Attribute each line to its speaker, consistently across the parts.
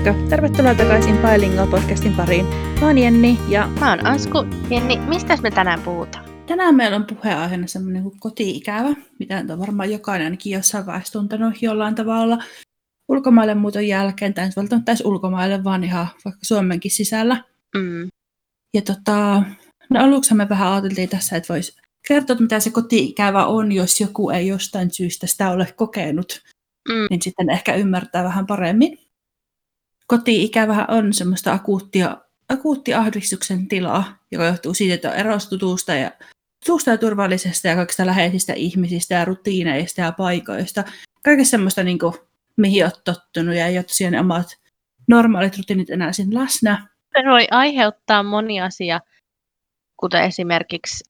Speaker 1: Moikka! Tervetuloa takaisin Bilingual-podcastin pariin. Mä oon Jenni ja...
Speaker 2: Mä oon Ansku. Jenni, mistä me tänään puhutaan?
Speaker 1: Tänään meillä on puheenaiheena semmoinen kuin koti-ikävä, mitä on varmaan jokainen ainakin jossain vaiheessa tuntenut jollain tavalla ulkomaille muuton jälkeen, tai välttämättä edes ulkomaille, vaan ihan vaikka Suomenkin sisällä.
Speaker 2: Mm.
Speaker 1: Ja tota, no aluksi me vähän ajateltiin tässä, että voisi kertoa, että mitä se koti-ikävä on, jos joku ei jostain syystä sitä ole kokenut,
Speaker 2: Mm.
Speaker 1: niin sitten ehkä ymmärtää vähän paremmin. Koti-ikävä on semmoista akuuttia, akuutti ahdistuksen tilaa, joka johtuu siitä, että on erostutusta ja, tutusta ja turvallisesta ja kaikista läheisistä ihmisistä ja rutiineista ja paikoista. Kaikesta semmoista, niin kuin, mihin olet tottunut ja ei ole tosiaan omat normaalit rutiinit enää siinä läsnä.
Speaker 2: Se voi aiheuttaa moni asia, kuten esimerkiksi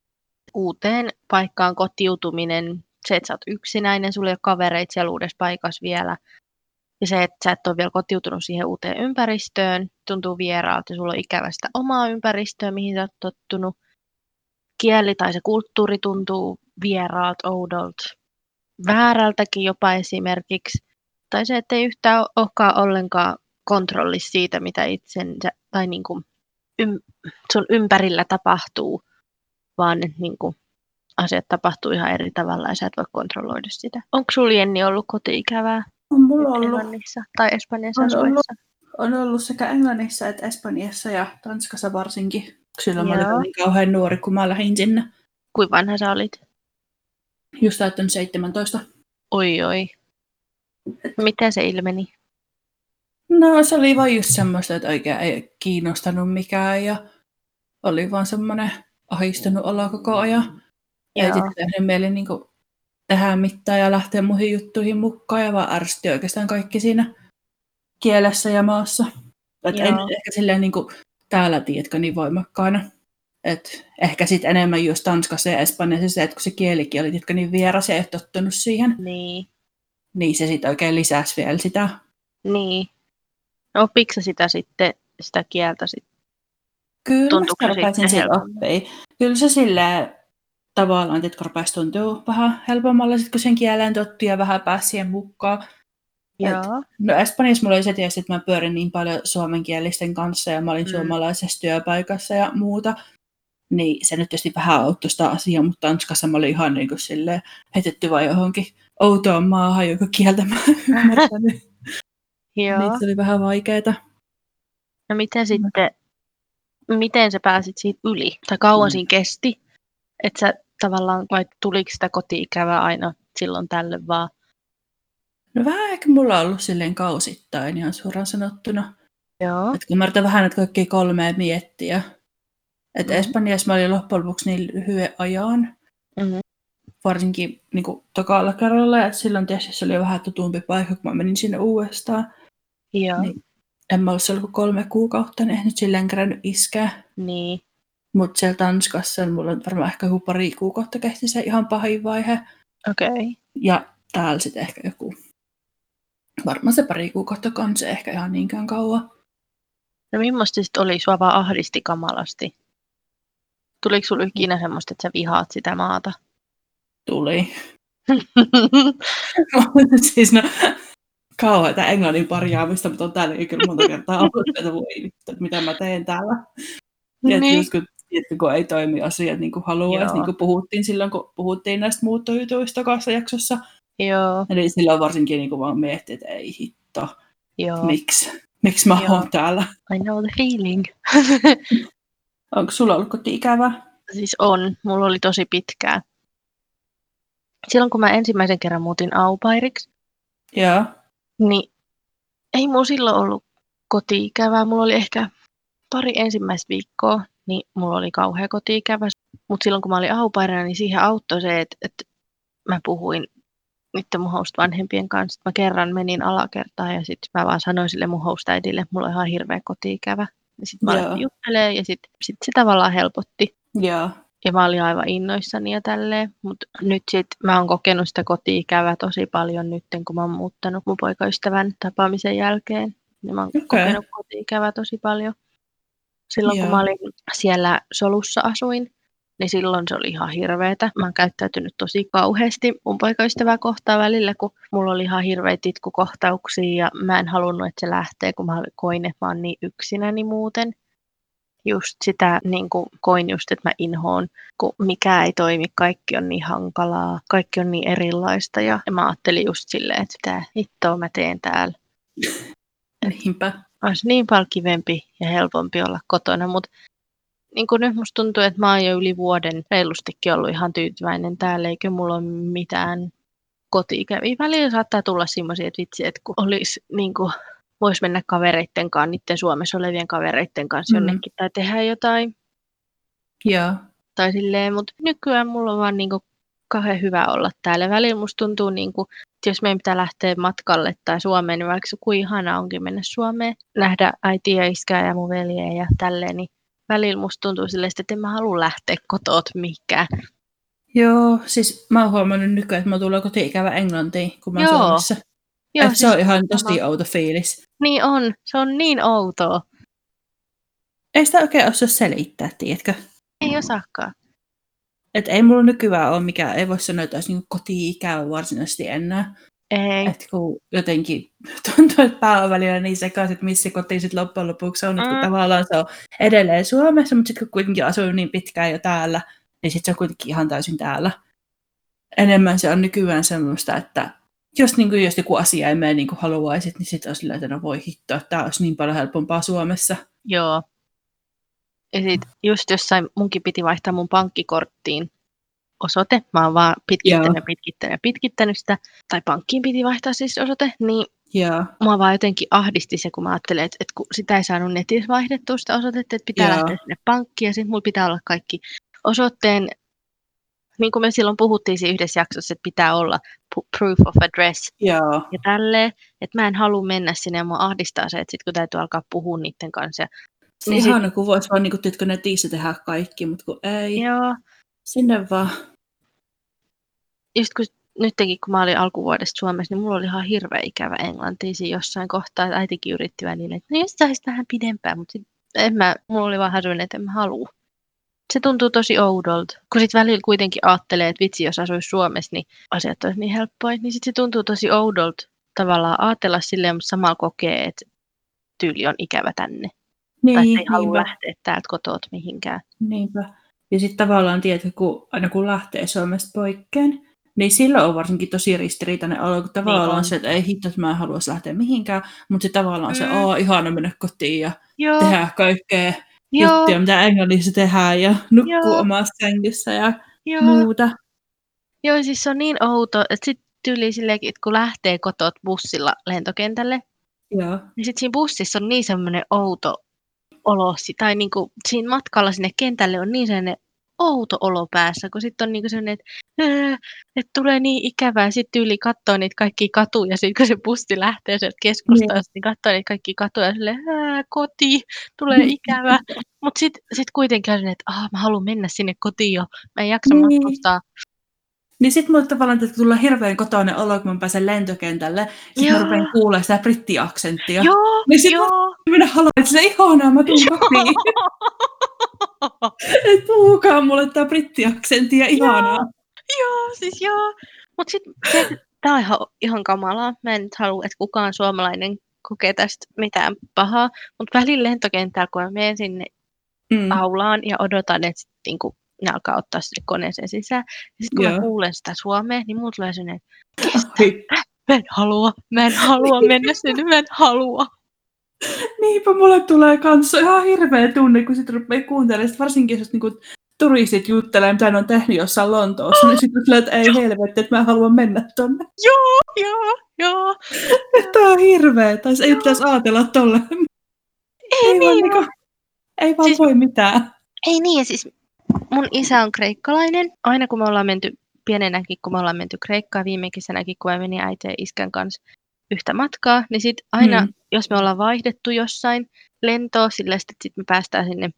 Speaker 2: uuteen paikkaan kotiutuminen, se, että sä oot yksinäinen, sulla ei ole kavereita siellä uudessa paikassa vielä, ja se, että sä et ole vielä kotiutunut siihen uuteen ympäristöön, tuntuu vieraalta, ja sulla on ikävä sitä omaa ympäristöä, mihin sä oot tottunut. Kieli tai se kulttuuri tuntuu vieraalta, oudolta, väärältäkin jopa esimerkiksi. Tai se, että ei yhtään olekaan ollenkaan kontrollissa siitä, mitä itsensä tai niin kuin ym, sun ympärillä tapahtuu, vaan että niin kuin asiat tapahtuu ihan eri tavalla ja sä et voi kontrolloida sitä. Onko sulla Jenni ollut koti-ikävää
Speaker 1: On mulla ollut,
Speaker 2: Englannissa tai Espanjassa
Speaker 1: On
Speaker 2: asuessa?
Speaker 1: on ollut sekä Englannissa että Espanjassa ja Tanskassa varsinkin. Silloin mä
Speaker 2: Joo.
Speaker 1: olin niin kauhean nuori, kun mä lähdin sinne.
Speaker 2: Kuinka vanha sä olit?
Speaker 1: Just täyttänyt 17.
Speaker 2: Oi oi. Miten se ilmeni?
Speaker 1: No se oli vaan just semmoista, että oikein ei kiinnostanut mikään ja oli vaan semmoinen ahistunut olo koko ajan. Ja
Speaker 2: Joo.
Speaker 1: sitten tehnyt mieli niin tehdä mitään ja lähteä muihin juttuihin mukaan ja vaan ärsytti oikeastaan kaikki siinä kielessä ja maassa. Et ei
Speaker 2: Joo.
Speaker 1: nyt ehkä silleen niin kuin täällä, tiedätkö, niin voimakkaana. Et ehkä sitten enemmän just Tanskassa ja Espanjassa se, että kun se kielikin oli tiedätkö, niin vieras ja ei tottunut siihen,
Speaker 2: Niin.
Speaker 1: niin se sitten oikein lisäsi vielä sitä.
Speaker 2: Niin. No, Opitko sitä sitten, sitä kieltä sitten?
Speaker 1: Kyllä
Speaker 2: Tuntuuko se sitten
Speaker 1: oppii. Kyllä se silleen tavallaan, että rupesi tuntua vähän helpommalle, sit, kun sen kieleen tottui ja vähän pääsi siihen mukaan. Et-
Speaker 2: Joo.
Speaker 1: No Espanjassa mulla oli se tietysti, että mä pyörin niin paljon suomenkielisten kanssa ja mä olin
Speaker 2: Mm.
Speaker 1: mm. suomalaisessa työpaikassa ja muuta. Niin se nyt tietysti vähän auttoi sitä asiaa, mutta Tanskassa mä olin ihan niin kuin silleen heitetty vaan johonkin outoon maahan, joka kieltä mä ymmärtänyt.
Speaker 2: Joo.
Speaker 1: niin se oli vähän vaikeeta.
Speaker 2: No miten sitten, miten sä pääsit siitä yli? Tai kauan
Speaker 1: Mm.
Speaker 2: siinä kesti? Että sä tavallaan, vai tuliko sitä koti-ikävää aina silloin tälle vaan?
Speaker 1: No vähän ehkä mulla on ollut silleen kausittain ihan suoraan sanottuna.
Speaker 2: Joo.
Speaker 1: Että kun mä yritän vähän näitä kaikkia kolmea miettiä. Että
Speaker 2: Mhm.
Speaker 1: Espanjassa mä olin loppujen lopuksi niin lyhyen ajan.
Speaker 2: Mm-hmm.
Speaker 1: Varsinkin niin kuin tokalla kerralla. Ja silloin tietysti se oli vähän tutumpi paikka, kun mä menin sinne uudestaan.
Speaker 2: Joo.
Speaker 1: Niin. En mä ollut siellä kolme kuukautta, niin en nyt silleen kerännyt iskeä.
Speaker 2: Niin.
Speaker 1: Mutta siellä Tanskassa niin mulla on varmaan ehkä joku pari kuukautta kesti se ihan pahin vaihe.
Speaker 2: Okei. Okay.
Speaker 1: Ja täällä sitten ehkä joku, varmaan se pari kuukautta kanssa ehkä ihan niinkään kauan.
Speaker 2: No millaista sitten oli? Sua vaan ahdisti kamalasti. Tuliko sulla ikinä semmoista, että sä vihaat sitä maata?
Speaker 1: Tuli. siis no, kauheita englannin parjaamista, mutta on täällä kyllä monta kertaa ollut, että voi että mitä mä teen täällä. Ja niin. just tiedätkö, kun ei toimi asiat niin kuin haluaisi, niin kuin puhuttiin silloin, kun puhuttiin näistä muuttojutuista kanssa jaksossa.
Speaker 2: Joo.
Speaker 1: Eli silloin varsinkin niin kuin vaan miettii, että ei hitto,
Speaker 2: Joo.
Speaker 1: miksi, miksi mä
Speaker 2: Joo.
Speaker 1: oon täällä.
Speaker 2: I know the feeling.
Speaker 1: Onko sulla ollut koti-ikävää?
Speaker 2: siis on. Mulla oli tosi pitkään. Silloin kun mä ensimmäisen kerran muutin aupairiksi,
Speaker 1: Joo.
Speaker 2: niin ei mulla silloin ollut koti-ikävää. Mulla oli ehkä pari ensimmäistä viikkoa, niin mulla oli kauhea koti-ikävä. Mutta silloin kun mä olin aupairina, niin siihen auttoi se, että, että mä puhuin niiden mun host-vanhempien kanssa. Mä kerran menin alakertaan ja sitten mä vaan sanoin sille mun host-äidille, että mulla on ihan hirveä koti-ikävä. Ja sitten mä alettiin juttelemaan ja sitten sit se tavallaan helpotti.
Speaker 1: Joo.
Speaker 2: Ja mä olin aivan innoissani ja tälleen. Mutta nyt sit mä oon kokenut sitä koti-ikävää tosi paljon nyt, kun mä oon muuttanut mun poikaystävän tapaamisen jälkeen. Ja mä oon
Speaker 1: Okei.
Speaker 2: kokenut koti-ikävää tosi paljon. Silloin kun
Speaker 1: Joo.
Speaker 2: mä olin siellä solussa asuin, niin silloin se oli ihan hirveetä. Mä oon käyttäytynyt tosi kauheasti mun poikaystävää kohtaa välillä, kun mulla oli ihan hirveitä itkukohtauksia ja mä en halunnut, että se lähtee, kun mä koin, että mä oon niin yksinäni muuten. Just sitä niin kuin koin just, että mä inhoon, kun mikä ei toimi, kaikki on niin hankalaa, kaikki on niin erilaista ja mä ajattelin just silleen, että mitä hittoa mä teen täällä.
Speaker 1: Niinpä.
Speaker 2: Olisi niin paljon kivempi ja helpompi olla kotona, mutta niin kuin nyt musta tuntuu, että mä oon jo yli vuoden reilustikin ollut ihan tyytyväinen täällä, eikö mulla ole mitään kotiikäviä. Välillä saattaa tulla semmoisia, että vitsi, että kun olisi niin kuin, voisi mennä kavereitten kanssa, niiden Suomessa olevien kavereitten kanssa mm. jonnekin tai tehdä jotain.
Speaker 1: Joo.
Speaker 2: Tai silleen, mutta nykyään mulla on vaan niin kuin kauhean hyvä olla täällä. Välillä musta tuntuu, niin kuin, että jos meidän pitää lähteä matkalle tai Suomeen, niin vaikka kuin ihana onkin mennä Suomeen, nähdä äitiä, iskää ja mun veljeä ja tälleen, niin välillä musta tuntuu silleen, että en mä halua lähteä kotoot mikään.
Speaker 1: Joo, siis mä oon huomannut nykyään, että mä tulee koti-ikävä Englantiin, kun mä oon
Speaker 2: Joo.
Speaker 1: Suomessa.
Speaker 2: Joo,
Speaker 1: Että se on ihan tosi outo fiilis.
Speaker 2: Niin on, se on niin outoa.
Speaker 1: Ei sitä oikein osaa selittää, tiedätkö?
Speaker 2: Ei osaakaan.
Speaker 1: Et ei mulla nykyään ole mikään, ei voi sanoa, että olisi niin koti-ikävä varsinaisesti enää.
Speaker 2: Ei.
Speaker 1: Et kun jotenkin tuntuu, että pää on välillä niin sekaisin, että missä koti sitten loppujen lopuksi on, kun
Speaker 2: Mm.
Speaker 1: tavallaan se on edelleen Suomessa, mutta sitten kun kuitenkin asuu niin pitkään jo täällä, niin sitten se on kuitenkin ihan täysin täällä. Enemmän se on nykyään semmoista, että jos, niin kuin, jos joku asia ei mene niin kuin haluaisit, niin sitten on sillä, että no voi hittoa, että tämä olisi niin paljon helpompaa Suomessa.
Speaker 2: Joo. Ja sit just jossain munkin piti vaihtaa mun pankkikorttiin osoite. Mä oon vaan pitkittänyt ja pitkittänyt ja pitkittänyt sitä. Tai pankkiin piti vaihtaa siis osoite. Niin
Speaker 1: Joo,
Speaker 2: mua vaan jotenkin ahdisti se, kun mä ajattelin, että, että kun sitä ei saanut netissä vaihdettua sitä osoitetta, että pitää
Speaker 1: Joo.
Speaker 2: lähteä sinne pankkiin ja sitten mulla pitää olla kaikki osoitteen, niin kuin me silloin puhuttiin siinä yhdessä jaksossa, että pitää olla proof of address
Speaker 1: joo,
Speaker 2: ja tälleen, että mä en halua mennä sinne ja mua ahdistaa se, että sit kun täytyy alkaa puhua niiden kanssa. Ja,
Speaker 1: Se
Speaker 2: Niin
Speaker 1: niin ihana, kun voisi vaan niin kuin, tiedätkö, netissä tehdä kaikki, mutta kun ei,
Speaker 2: joo,
Speaker 1: sinne vaan.
Speaker 2: just kun nytkin kun mä olin alkuvuodesta Suomessa, niin mulla oli ihan hirveä ikävä englantia siinä jossain kohtaa, että äitikin yritti välillä, että no jos saisi vähän pidempään, mutta sit en mä, mulla oli vaan häsyinen, että en mä halua. Se tuntuu tosi oudolta, kun sit välillä kuitenkin ajattelee, että vitsi, jos asuisi Suomessa, niin asiat olisi niin helppoja, niin sit se tuntuu tosi oudolta tavallaan ajatella silleen, mutta samalla kokee, että tyyli on ikävä tänne.
Speaker 1: Niin,
Speaker 2: tai ei halua lähteä täältä kotoot mihinkään.
Speaker 1: niinpä. Ja sitten tavallaan, tiedätkö, kun, aina kun lähtee Suomesta poikkeen, niin silloin on varsinkin tosi ristiriitainen olo, kun tavallaan
Speaker 2: Niin on.
Speaker 1: se, että ei hitto, että mä en haluaisi lähteä mihinkään, mutta se tavallaan se,
Speaker 2: Mm.
Speaker 1: oo, ihana mennä kotiin ja
Speaker 2: Joo,
Speaker 1: tehdä kaikkea
Speaker 2: joo,
Speaker 1: juttuja, mitä Englannissa tehdään ja nukkuu
Speaker 2: Joo.
Speaker 1: omassa sängyssä ja
Speaker 2: joo.
Speaker 1: muuta.
Speaker 2: Joo, siis se on niin outo, että sitten tyyli silleenkin, että kun lähtee kotoa bussilla lentokentälle,
Speaker 1: Joo,
Speaker 2: niin sitten siinä bussissa on niin semmoinen outo olo, tai niin kuin siinä matkalla sinne kentälle on niin sellainen outo olo päässä, kun sitten on niin kuin sellainen, että, että tulee niin ikävää, sitten tyyli katsoo niitä kaikki katuja, sitten kun se bussi lähtee sieltä keskustasta, niin katsoo niitä kaikki katuja ja silleen, "Ää, koti, tulee ikävä. Mutta sitten sit kuitenkin on että ah, mä haluan mennä sinne kotiin jo, mä en jaksa
Speaker 1: Niin.
Speaker 2: matkustaa.
Speaker 1: Niin sitten mulle tavallaan että tulee hirveän kotoinen olo, kun mä pääsen lentokentälle. Sitten
Speaker 2: Joo.
Speaker 1: mä rupean kuulemaan sitä brittiaksenttia.
Speaker 2: Joo,
Speaker 1: Niin sit
Speaker 2: joo.
Speaker 1: minä haluan, että se ihanaa, mä tuun kotiin. Et puhukaa mulle tää brittiaksentti ja ihanaa.
Speaker 2: Joo, siis joo. Mutta sitten tämä on ihan, ihan kamalaa. Mä en nyt halua, että kukaan suomalainen kokee tästä mitään pahaa. Mutta välillä lentokentällä, kun mä menen sinne
Speaker 1: Mm.
Speaker 2: aulaan ja odotan, että sit, niinku, ne alkaa ottaa sinne koneeseen sisään. Ja sitten kun
Speaker 1: Joo.
Speaker 2: mä kuulen sitä suomea, niin mulla tulee sellainen,
Speaker 1: Oi,
Speaker 2: mä en halua, mä en halua mennä sinne, mä en halua.
Speaker 1: Niinpä mulle tulee kanssa ihan hirveä tunne, kun sit rupeaa kuuntelemaan. Varsinkin jos niinku turistit juttelee, mitä ne on tehnyt jossain Lontoossa, niin sitten silleen, että ei helvetti, että mä haluan mennä tonne.
Speaker 2: Joo, joo, joo.
Speaker 1: Tämä on hirveä, tai ei pitäisi ajatella tolle.
Speaker 2: Ei,
Speaker 1: Ei, vaan,
Speaker 2: niin,
Speaker 1: niinku, ei vaan
Speaker 2: Siis-
Speaker 1: voi mitään.
Speaker 2: Ei niin, ja siis mun isä on kreikkalainen. Aina kun me ollaan menty pienenäkin, kun me ollaan menty Kreikkaan viime kesänäkin, kun mä menin äiteen ja iskän kanssa yhtä matkaa, niin sit aina,
Speaker 1: Mm.
Speaker 2: jos me ollaan vaihdettu jossain lentoa sillä että sit me päästään sinne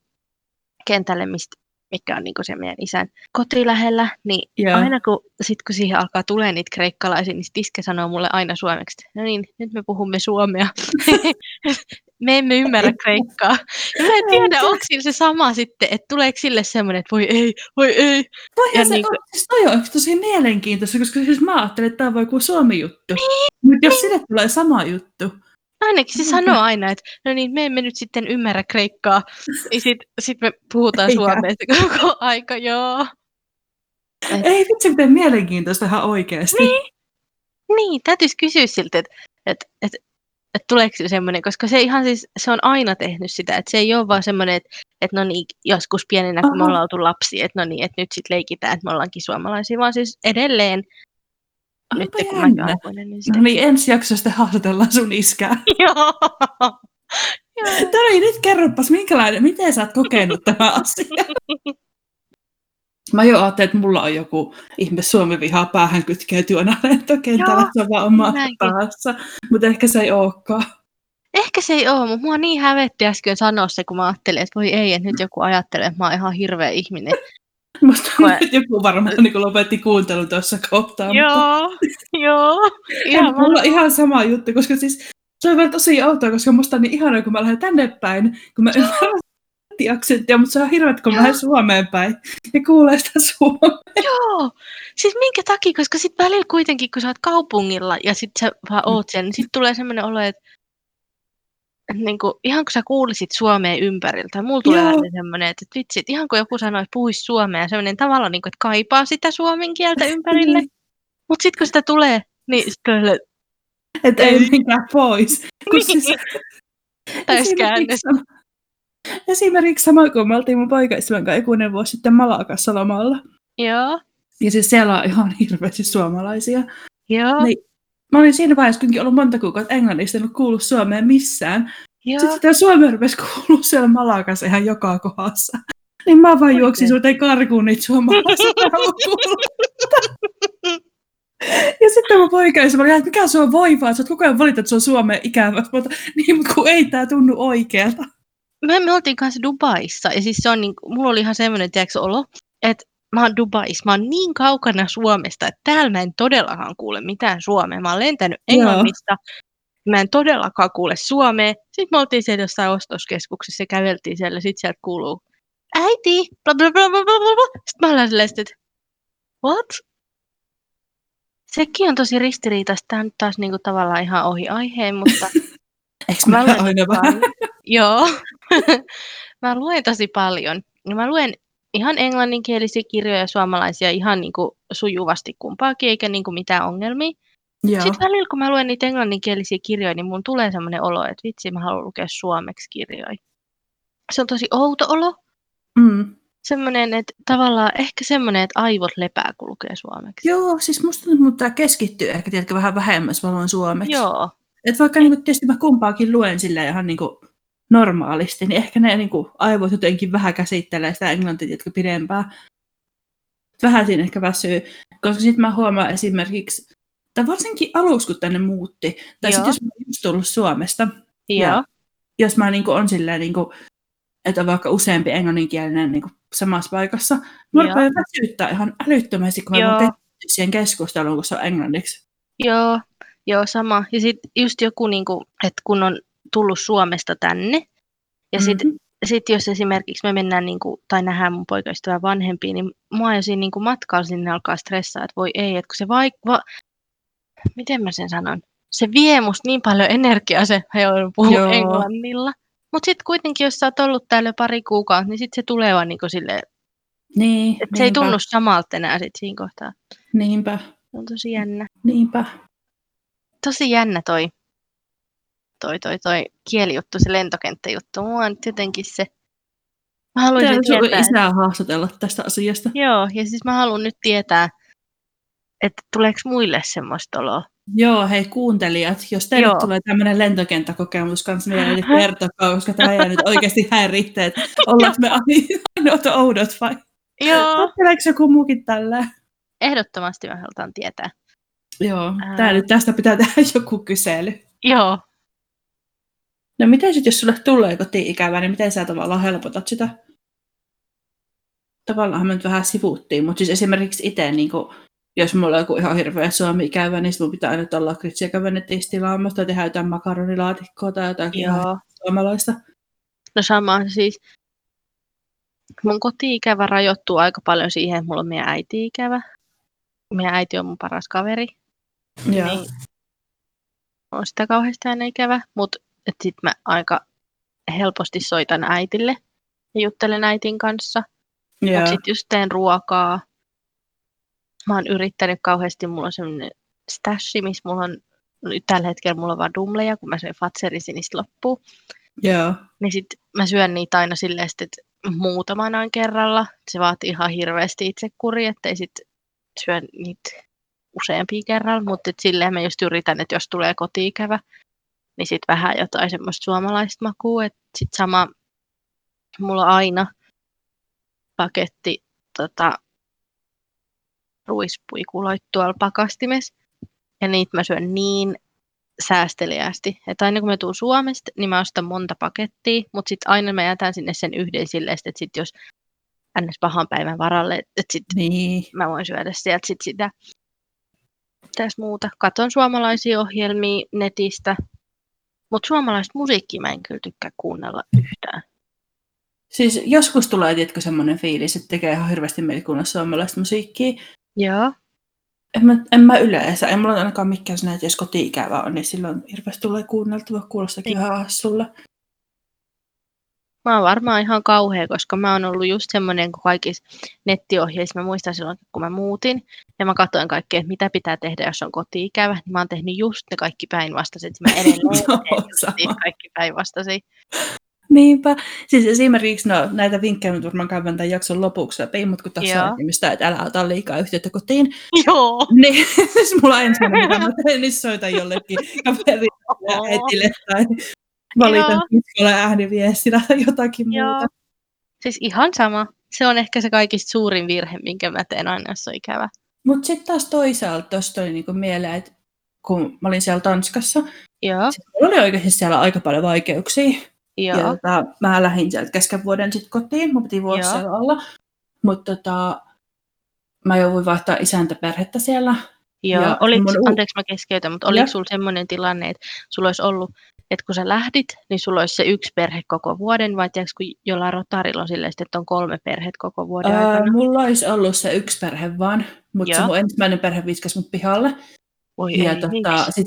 Speaker 2: kentälle, mistä, mikä on niinku se meidän isän koti lähellä, niin
Speaker 1: Joo.
Speaker 2: aina kun, sit kun siihen alkaa tulee niitä kreikkalaisia, niin sit iskä sanoo mulle aina suomeksi, no niin, nyt me puhumme suomea. me emme ymmärrä kreikkaa. Ja mä en tiedä, onko sillä se sama sitten, että tuleeko sille semmoinen, että voi ei, voi ei.
Speaker 1: Voihan
Speaker 2: Ja
Speaker 1: se
Speaker 2: niinku-
Speaker 1: on, siis toi on tosi mielenkiintoista, koska siis mä ajattelin, että tämä on joku Suomi-juttu. Mutta jos sille tulee sama juttu,
Speaker 2: Ainakin se sanoo aina, että no niin, me emme nyt sitten ymmärrä kreikkaa. Niin sitten sit me puhutaan
Speaker 1: Eikä.
Speaker 2: suomeesta koko aika, joo.
Speaker 1: ei vitsi miten mielenkiintoista ihan oikeasti.
Speaker 2: Niin. Niin, täytyisi kysyä siltä, että et, et, et tuleeko se semmoinen, koska se ihan siis, se on aina tehnyt sitä, että se ei ole vaan semmoinen, että et no niin, joskus pienenä, kun me ollaan oltu lapsi, että no niin, että nyt sitten leikitään, että me ollaankin suomalaisia, vaan siis edelleen, nyt kun olen aikuinen, niin sitä.
Speaker 1: No niin, ensi jaksossa sitten haastatellaan sun iskää.
Speaker 2: Joo. Joo.
Speaker 1: Tari, nyt kerropas, minkälainen, miten sä oot kokenut tämä asia? Mä jo ajattelin, että mulla on joku ihme Suomi-vihaa päähän kytkeytyy aina lentokentällä,
Speaker 2: Joo,
Speaker 1: se on vaan oma päässä. Mutta ehkä se ei olekaan.
Speaker 2: Ehkä se ei ole, mutta mua niin hävetti äsken sanoa se, kun mä ajattelin, että voi ei, että nyt joku ajattelee, että mä oon ihan hirveä ihminen.
Speaker 1: Musta nyt joku varmaan niin lopetti kuuntelun tuossa kohtaa. mutta-
Speaker 2: joo, joo.
Speaker 1: Ihan mulla on ihan sama juttu, koska siis se on vielä tosi outoa, koska musta on niin ihanaa, kun mä lähden tänne päin, kun mä ymmärrän aksenttia, mutta se on hirveet, kun mä Suomeen päin ja kuulee sitä suomea.
Speaker 2: Joo, siis minkä takia, koska sitten välillä kuitenkin, kun sä oot kaupungilla ja sit sä vaan oot siellä, niin sitten tulee semmoinen olo, että että niinku, ihan kun sä kuulisit Suomea ympäriltä, mulla tulee välillä semmoinen, että et vitsi, että ihan kun joku sanoisi, puhuisi Suomea, semmoinen tavallaan, niinku, että kaipaa sitä suomen kieltä ympärille.
Speaker 1: Niin.
Speaker 2: Mutta sitten kun sitä tulee, niin sitten
Speaker 1: Että ei
Speaker 2: Ei.
Speaker 1: minkään pois. Kun
Speaker 2: Niin.
Speaker 1: siis,
Speaker 2: täyskäännös.
Speaker 1: Esimerkiksi, sama, kun me oltiin mun kanssa ikuinen vuosi sitten Malakassa lomalla.
Speaker 2: Joo,
Speaker 1: Ja siis siellä on ihan hirveästi suomalaisia.
Speaker 2: joo,
Speaker 1: Niin, Mä olin siinä vaiheessa kuitenkin ollut monta kuukautta englannista, en ollut kuullut suomea missään.
Speaker 2: joo.
Speaker 1: Sitten sitä suomea rupesi kuulua siellä Malakassa ihan joka kohdassa. Niin mä vaan juoksin sulta karkuun niitä suomalaisia Ja sitten mun poikaisa oli, että mikä se on voivaa, sä oot koko ajan valitat, että se on Suomeen ikävä. Mutta niin, kun ei tää tunnu oikealta.
Speaker 2: Me, me oltiin kanssa Dubaissa ja siis se on niin, mulla oli ihan semmoinen tiedätkö, olo, että mä oon Dubaissa, mä oon niin kaukana Suomesta, että täällä mä en todellakaan kuule mitään suomea. Mä oon lentänyt
Speaker 1: Joo.
Speaker 2: Englannista, mä en todellakaan kuule suomea. Sitten me oltiin siellä jossain ostoskeskuksessa ja käveltiin siellä, sit sieltä kuuluu äiti, bla bla bla bla bla bla. Sitten mä olen silleen, että what? Sekin on tosi ristiriitaista. Tämä on nyt taas niinku tavallaan ihan ohi aiheen, mutta
Speaker 1: Eikö
Speaker 2: Mä
Speaker 1: mä aina vähän?
Speaker 2: Joo. mä luen tosi paljon. Ja mä luen ihan englanninkielisiä kirjoja suomalaisia ihan niin kuin sujuvasti kumpaakin, eikä niin kuin mitään ongelmia.
Speaker 1: Joo.
Speaker 2: Sitten välillä, kun mä luen niitä englanninkielisiä kirjoja, niin mun tulee semmoinen olo, että vitsi, mä haluan lukea suomeksi kirjoja. Se on tosi outo olo.
Speaker 1: Mm.
Speaker 2: Semmoinen, että tavallaan ehkä semmoinen, että aivot lepää, kun lukee suomeksi.
Speaker 1: Joo, siis musta tuntuu, että tämä keskittyy ehkä tiedätkö, vähän vähemmän, jos mä luen suomeksi.
Speaker 2: Joo.
Speaker 1: Et vaikka niin kuin, tietysti mä kumpaakin luen silleen ihan niin kuin normaalisti, niin ehkä ne niin kuin, aivot jotenkin vähän käsittelee sitä englantia pidempään. Vähän siinä ehkä väsyy, koska sitten mä huomaan esimerkiksi, tai varsinkin aluksi kun tänne muutti, tai sitten jos mä oon just tullut Suomesta,
Speaker 2: Joo.
Speaker 1: Ja jos mä niin kuin, on silleen, niin kuin, että on vaikka useampi englanninkielinen niin kuin, samassa paikassa, mä
Speaker 2: Joo.
Speaker 1: rupean väsyttää ihan älyttömästi, kun mä
Speaker 2: Joo.
Speaker 1: voin keskittyä siihen keskusteluun, kun se on englanniksi.
Speaker 2: Joo, joo sama. Ja sitten just joku, niinku, että kun on tullut Suomesta tänne, ja sitten
Speaker 1: Mhm.
Speaker 2: sit jos esimerkiksi me mennään niinku, tai nähdään mun poikaystävän vanhempia, niin mua jo siinä niinku matkalla sinne alkaa stressaa, että voi ei, että kun se vaik... Va... Miten mä sen sanon? Se vie musta niin paljon energiaa se, joudun puhua
Speaker 1: Joo.
Speaker 2: englannilla. Mutta sitten kuitenkin, jos sä oot ollut täällä jo pari kuukautta, niin sitten se tulee vaan niinku silleen,
Speaker 1: Niin,
Speaker 2: että se ei tunnu samalta enää sit siinä kohtaa.
Speaker 1: Niinpä,
Speaker 2: on tosi jännä.
Speaker 1: niinpä.
Speaker 2: tosi jännä toi, toi, toi, toi kielijuttu, se lentokenttäjuttu. Mua on jotenkin se, mä haluaisin
Speaker 1: sun
Speaker 2: tietää, että,
Speaker 1: isää haastatella tästä asiasta.
Speaker 2: joo, ja siis mä haluan nyt tietää, että tuleeko muille semmoista oloa.
Speaker 1: Joo, hei kuuntelijat, jos teille
Speaker 2: Joo.
Speaker 1: tulee tämmöinen lentokenttäkokemus kanssa, niin meille kertokaa, koska tämä jää nyt oikeasti häiritsee, että ollaanko me ainoat oudot vai
Speaker 2: Joo,
Speaker 1: ajatteleeko joku muukin tällä?
Speaker 2: ehdottomasti mä halutaan tietää.
Speaker 1: Joo,
Speaker 2: Ää.
Speaker 1: tää nyt tästä pitää tehdä joku kysely.
Speaker 2: Joo,
Speaker 1: No miten sitten, jos sulle tulee koti-ikävää, niin miten sä tavallaan helpotat sitä? Tavallaan me nyt vähän sivuuttiin, mutta siis esimerkiksi itse, niin kun, jos mulla on joku ihan hirveä suomi-ikävä, niin sit mun pitää aina olla lakritsiä käydä netissä tilaamassa tai tehdä jotain makaronilaatikkoa tai jotakin ihan
Speaker 2: joo,
Speaker 1: suomalaista?
Speaker 2: No sama siis. Mun koti-ikävä rajoittuu aika paljon siihen, että mulla on meidän äiti-ikävä. Meidän äiti on mun paras kaveri.
Speaker 1: Joo.
Speaker 2: Niin on sitä kauheasti aina ikävä, mutta sitten mä aika helposti soitan äitille ja juttelen äitin kanssa.
Speaker 1: Joo.
Speaker 2: Mutta sitten just teen ruokaa. Mä oon yrittänyt kauheasti, mulla on semmoinen stashi, missä mulla on, nyt tällä hetkellä mulla on vaan dumleja, kun mä syön fatserisi, niin loppuu.
Speaker 1: Joo.
Speaker 2: Niin sit mä syön niitä aina silleen, että muutaman ajan kerralla. Se vaatii ihan hirveästi itse kuri, ettei sit syö niitä useampia kerralla, mutta silleen mä just yritän, että jos tulee kotiikävä, niin sitten vähän jotain semmoista suomalaista makua, että sitten sama, mulla on aina paketti tota, ruispuikuloit tuolla pakastimessa, ja niitä mä syön niin säästeliästi, että aina kun mä tuun Suomesta, niin mä ostan monta pakettia, mutta sitten aina mä jätän sinne sen yhden silleen, että sit jos ns. pahan päivän varalle, että sitten
Speaker 1: Niin.
Speaker 2: mä voin syödä sieltä sit sitä tässä muuta. Katon suomalaisia ohjelmia netistä, mutta suomalaista musiikkia mä en kyllä tykkää kuunnella yhtään.
Speaker 1: Siis joskus tulee, tiedätkö, semmoinen fiilis, että tekee ihan hirveästi mieli kuunnella suomalaista musiikkia.
Speaker 2: Joo.
Speaker 1: En mä, en mä yleensä, en mulla ole ainakaan mikään sellainen, että jos koti-ikävä on, niin silloin hirveästi tulee kuunneltua, kuulostakin
Speaker 2: Niin.
Speaker 1: ihan hassulla.
Speaker 2: Mä oon varmaan ihan kauhea, koska mä oon ollut just semmoinen kuin kaikissa nettiohjeissa. Mä muistan silloin, kun mä muutin ja mä katsoin kaikkea, että mitä pitää tehdä, jos on koti-ikävä. Niin mä oon tehnyt just ne kaikki päinvastaiset. Mä edelleen
Speaker 1: Joo,
Speaker 2: teen kaikki päinvastaisia.
Speaker 1: Niinpä. Siis esimerkiksi no, näitä vinkkejä mä varmaan käyn tämän jakson lopuksi läpi, mutta kun tässä on nimistä, että älä ota liikaa yhteyttä kotiin,
Speaker 2: Joo.
Speaker 1: niin siis mulla on ensimmäinen, mitä mä teen, niin soitan jollekin kaverille ja äitille tai valitan
Speaker 2: Joo.
Speaker 1: kiskolle ääniviestillä tai jotakin
Speaker 2: Joo.
Speaker 1: muuta.
Speaker 2: Siis ihan sama. Se on ehkä se kaikista suurin virhe, minkä mä teen aina, jos on ikävä.
Speaker 1: Mutta sitten taas toisaalta tuosta tuli niinku mieleen, että kun mä olin siellä Tanskassa,
Speaker 2: Joo,
Speaker 1: oli oikeasti siellä aika paljon vaikeuksia. Ja
Speaker 2: joo,
Speaker 1: tota, mä lähdin sieltä kesken vuoden sitten kotiin, mun piti vuosi
Speaker 2: Joo.
Speaker 1: siellä olla. Mutta tota, mä jouduin vaihtaa isäntäperhettä siellä.
Speaker 2: joo.
Speaker 1: Ja
Speaker 2: Oliko,
Speaker 1: mun
Speaker 2: anteeksi mä keskeytän, mutta oliko sulla semmoinen tilanne, että sulla olisi ollut, että kun sä lähdit, niin sulla olisi se yksi perhe koko vuoden, vai tiedätkö, kun jollain rotarilla on silleen, että on kolme perhet koko vuoden
Speaker 1: Ää,
Speaker 2: aikana?
Speaker 1: mulla olisi ollut se yksi perhe vaan, mutta se mun ensimmäinen perhe viskasi mut pihalle.
Speaker 2: Voi
Speaker 1: ja
Speaker 2: ei,
Speaker 1: tota, sit,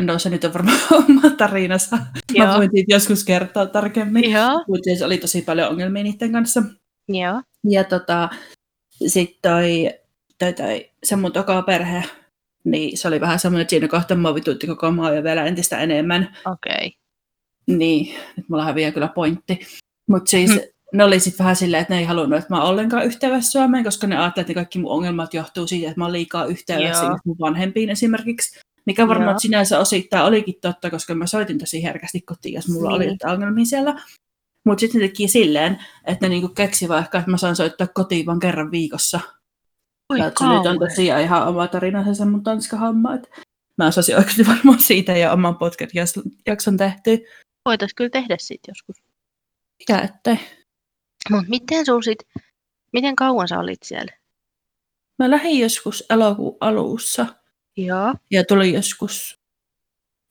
Speaker 1: no se nyt on varmaan oma tarinansa. Mä
Speaker 2: Joo.
Speaker 1: voin siitä joskus kertoa tarkemmin. Mutta siis oli tosi paljon ongelmia niiden kanssa.
Speaker 2: joo,
Speaker 1: Ja tota, sitten toi, toi, toi, se mun toka perhe, niin se oli vähän semmoinen, että siinä kohtaa mua vituutti koko maa ja vielä entistä enemmän.
Speaker 2: okei. Okay.
Speaker 1: Niin, nyt mulla häviää kyllä pointti. Mutta siis
Speaker 2: Hmm.
Speaker 1: ne oli sitten vähän silleen, että ne ei halunnut, että mä oon ollenkaan yhteydessä Suomeen, koska ne ajattelivat, että kaikki mun ongelmat johtuu siitä, että mä oon liikaa yhteydessä mun vanhempiin esimerkiksi. Mikä varmaan
Speaker 2: Joo.
Speaker 1: sinänsä osittain olikin totta, koska mä soitin tosi herkästi kotiin, jos mulla oli
Speaker 2: Niin.
Speaker 1: jotain ongelmia siellä. Mutta sitten ne teki silleen, että ne niinku keksi vaikka, että mä saan soittaa kotiin vain kerran viikossa. Se nyt on tosiaan ihan oma tarinansa se mun tanska homma. Että mä osasin oikeasti varmaan siitä ja oman podcast-jakson tehty.
Speaker 2: Voitaisiin kyllä tehdä sitten joskus.
Speaker 1: Mikä ettei.
Speaker 2: Mutta miten sul sit, miten kauan sä olit siellä?
Speaker 1: Mä lähdin joskus elokuun alussa
Speaker 2: Joo,
Speaker 1: ja tuli joskus,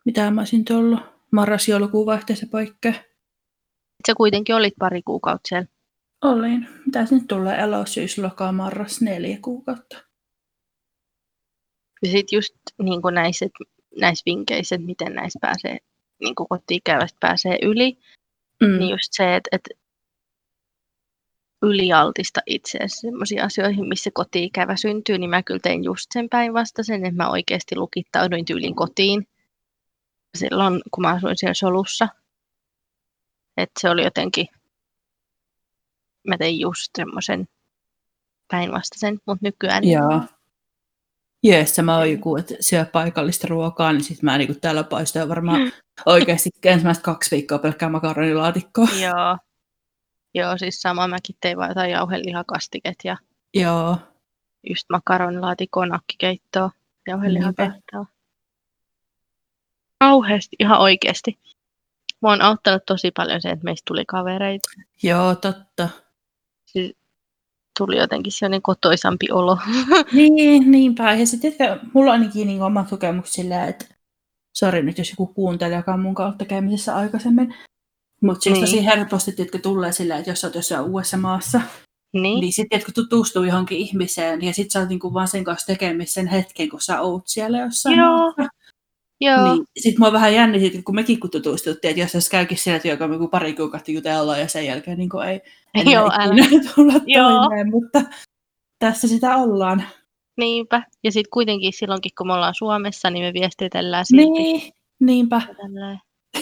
Speaker 1: mitä mä olisin tullut, marras-joulukuun vaihteessa poikkea.
Speaker 2: sä kuitenkin olit pari kuukautta siellä.
Speaker 1: Olin. Mitä nyt tulee elo, syys, loka, marras, neljä kuukautta.
Speaker 2: Ja sitten just niin kuin näissä, näissä vinkkeissä, että miten näissä pääsee, niin kuin kotiikävästä pääsee yli,
Speaker 1: Mm.
Speaker 2: mm. niin just se, että, että ylialtista itseäsi sellaisiin asioihin, missä kotiikävä syntyy, niin mä kyllä tein just sen päinvastaisen, että mä oikeasti lukittauduin tyylin kotiin silloin, kun mä asuin siellä solussa. Että se oli jotenkin, mä tein just semmoisen päinvastaisen, mutta nykyään
Speaker 1: Joo. Jees, mä oon joku, että syö paikallista ruokaa, niin sit mä niinku täällä paistoin varmaan oikeasti ensimmäistä kaksi viikkoa pelkkää makaronilaatikkoa.
Speaker 2: Joo. Joo, siis sama mäkin tein vaan jotain jauhelihakastiket ja
Speaker 1: Joo.
Speaker 2: just makaronilaatikkoa, nakkikeittoa, jauhelihakeittoa. Kauheasti, ihan oikeasti. Mua on auttanut tosi paljon se, että meistä tuli kavereita.
Speaker 1: Joo, totta.
Speaker 2: Siis tuli jotenkin sellainen kotoisampi olo.
Speaker 1: Niin, niinpä. Ja sitten mulla on ainakin niin oma kokemus sillä, että sori nyt jos joku kuuntelee, joka on mun kautta käymisessä aikaisemmin, Mutta siis
Speaker 2: Niin.
Speaker 1: tosi helposti, että tulee silleen, että jos olet jossain uudessa maassa,
Speaker 2: Niin,
Speaker 1: niin sitten kun tutustuu johonkin ihmiseen, ja sitten sä oot niinku vaan sen kanssa tekemisissä sen hetken, kun sä oot siellä jossain
Speaker 2: Joo.
Speaker 1: maassa.
Speaker 2: Joo.
Speaker 1: Niin, sitten mua vähän jännitti, kun mekin kun tutustuttiin, että jos tässä käykin siellä työkauden joku pari kuukautta jutellaan ja sen jälkeen niin ei enää
Speaker 2: Joo, älä.
Speaker 1: tulla
Speaker 2: Joo.
Speaker 1: toimeen, mutta tässä sitä ollaan.
Speaker 2: Niinpä. Ja sitten kuitenkin silloinkin, kun me ollaan Suomessa, niin me viestitellään silti.
Speaker 1: Niin, niinpä.
Speaker 2: Tälleen.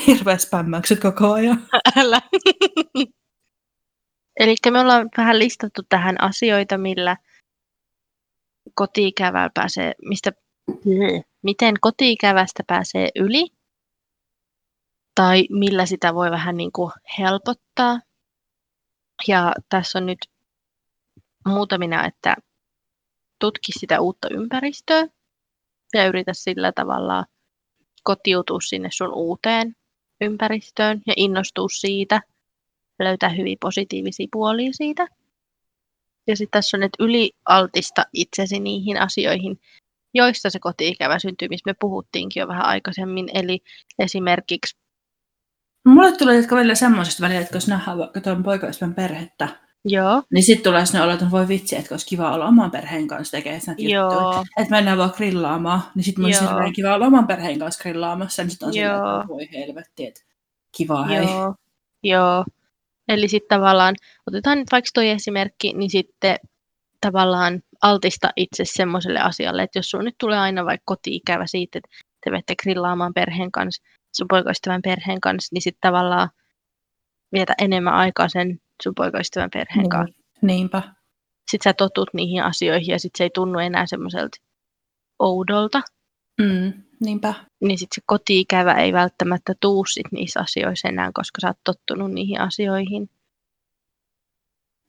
Speaker 1: Hirveä spämmäykset koko ajan.
Speaker 2: Älä. Eli me ollaan vähän listattu tähän asioita, millä kotiikävällä pääsee, mistä, miten kotiikävästä pääsee yli, tai millä sitä voi vähän niin kuin helpottaa. Ja tässä on nyt muutamina, että tutki sitä uutta ympäristöä ja yritä sillä tavalla kotiutua sinne sun uuteen ympäristöön ja innostua siitä, löytää hyvin positiivisia puolia siitä. Ja sitten tässä on, että ylialtista itsesi niihin asioihin, joista se koti-ikävä syntyy, missä me puhuttiinkin jo vähän aikaisemmin. Eli esimerkiksi,
Speaker 1: Mulle tulee jotka välillä semmoisesta välillä, että jos nähdään vaikka tuon poikaystävän perhettä,
Speaker 2: joo,
Speaker 1: niin sitten tulee sinne olo, että voi vitsi, että olisi kiva olla oman perheen kanssa tekemään näitä juttuja. Että mennään vaan grillaamaan, niin sitten olisi hirveän kiva olla oman perheen kanssa grillaamassa, niin sitten on
Speaker 2: Joo.
Speaker 1: että voi helvetti, että kiva hei.
Speaker 2: joo, joo. Eli sitten tavallaan, otetaan nyt vaikka tuo esimerkki, niin sitten tavallaan altista itse semmoiselle asialle, että jos sun nyt tulee aina vaikka koti-ikävä siitä, että te menette grillaamaan perheen kanssa, sun poikaystävän perheen kanssa, niin sitten tavallaan vietä enemmän aikaa sen sun poikaystävän perheen kanssa.
Speaker 1: Niin, niinpä.
Speaker 2: Sitten sä totut niihin asioihin ja sitten se ei tunnu enää semmoiselta oudolta.
Speaker 1: Mm, niinpä.
Speaker 2: Niin sitten se koti-ikävä ei välttämättä tuu sit niissä asioissa enää, koska sä oot tottunut niihin asioihin.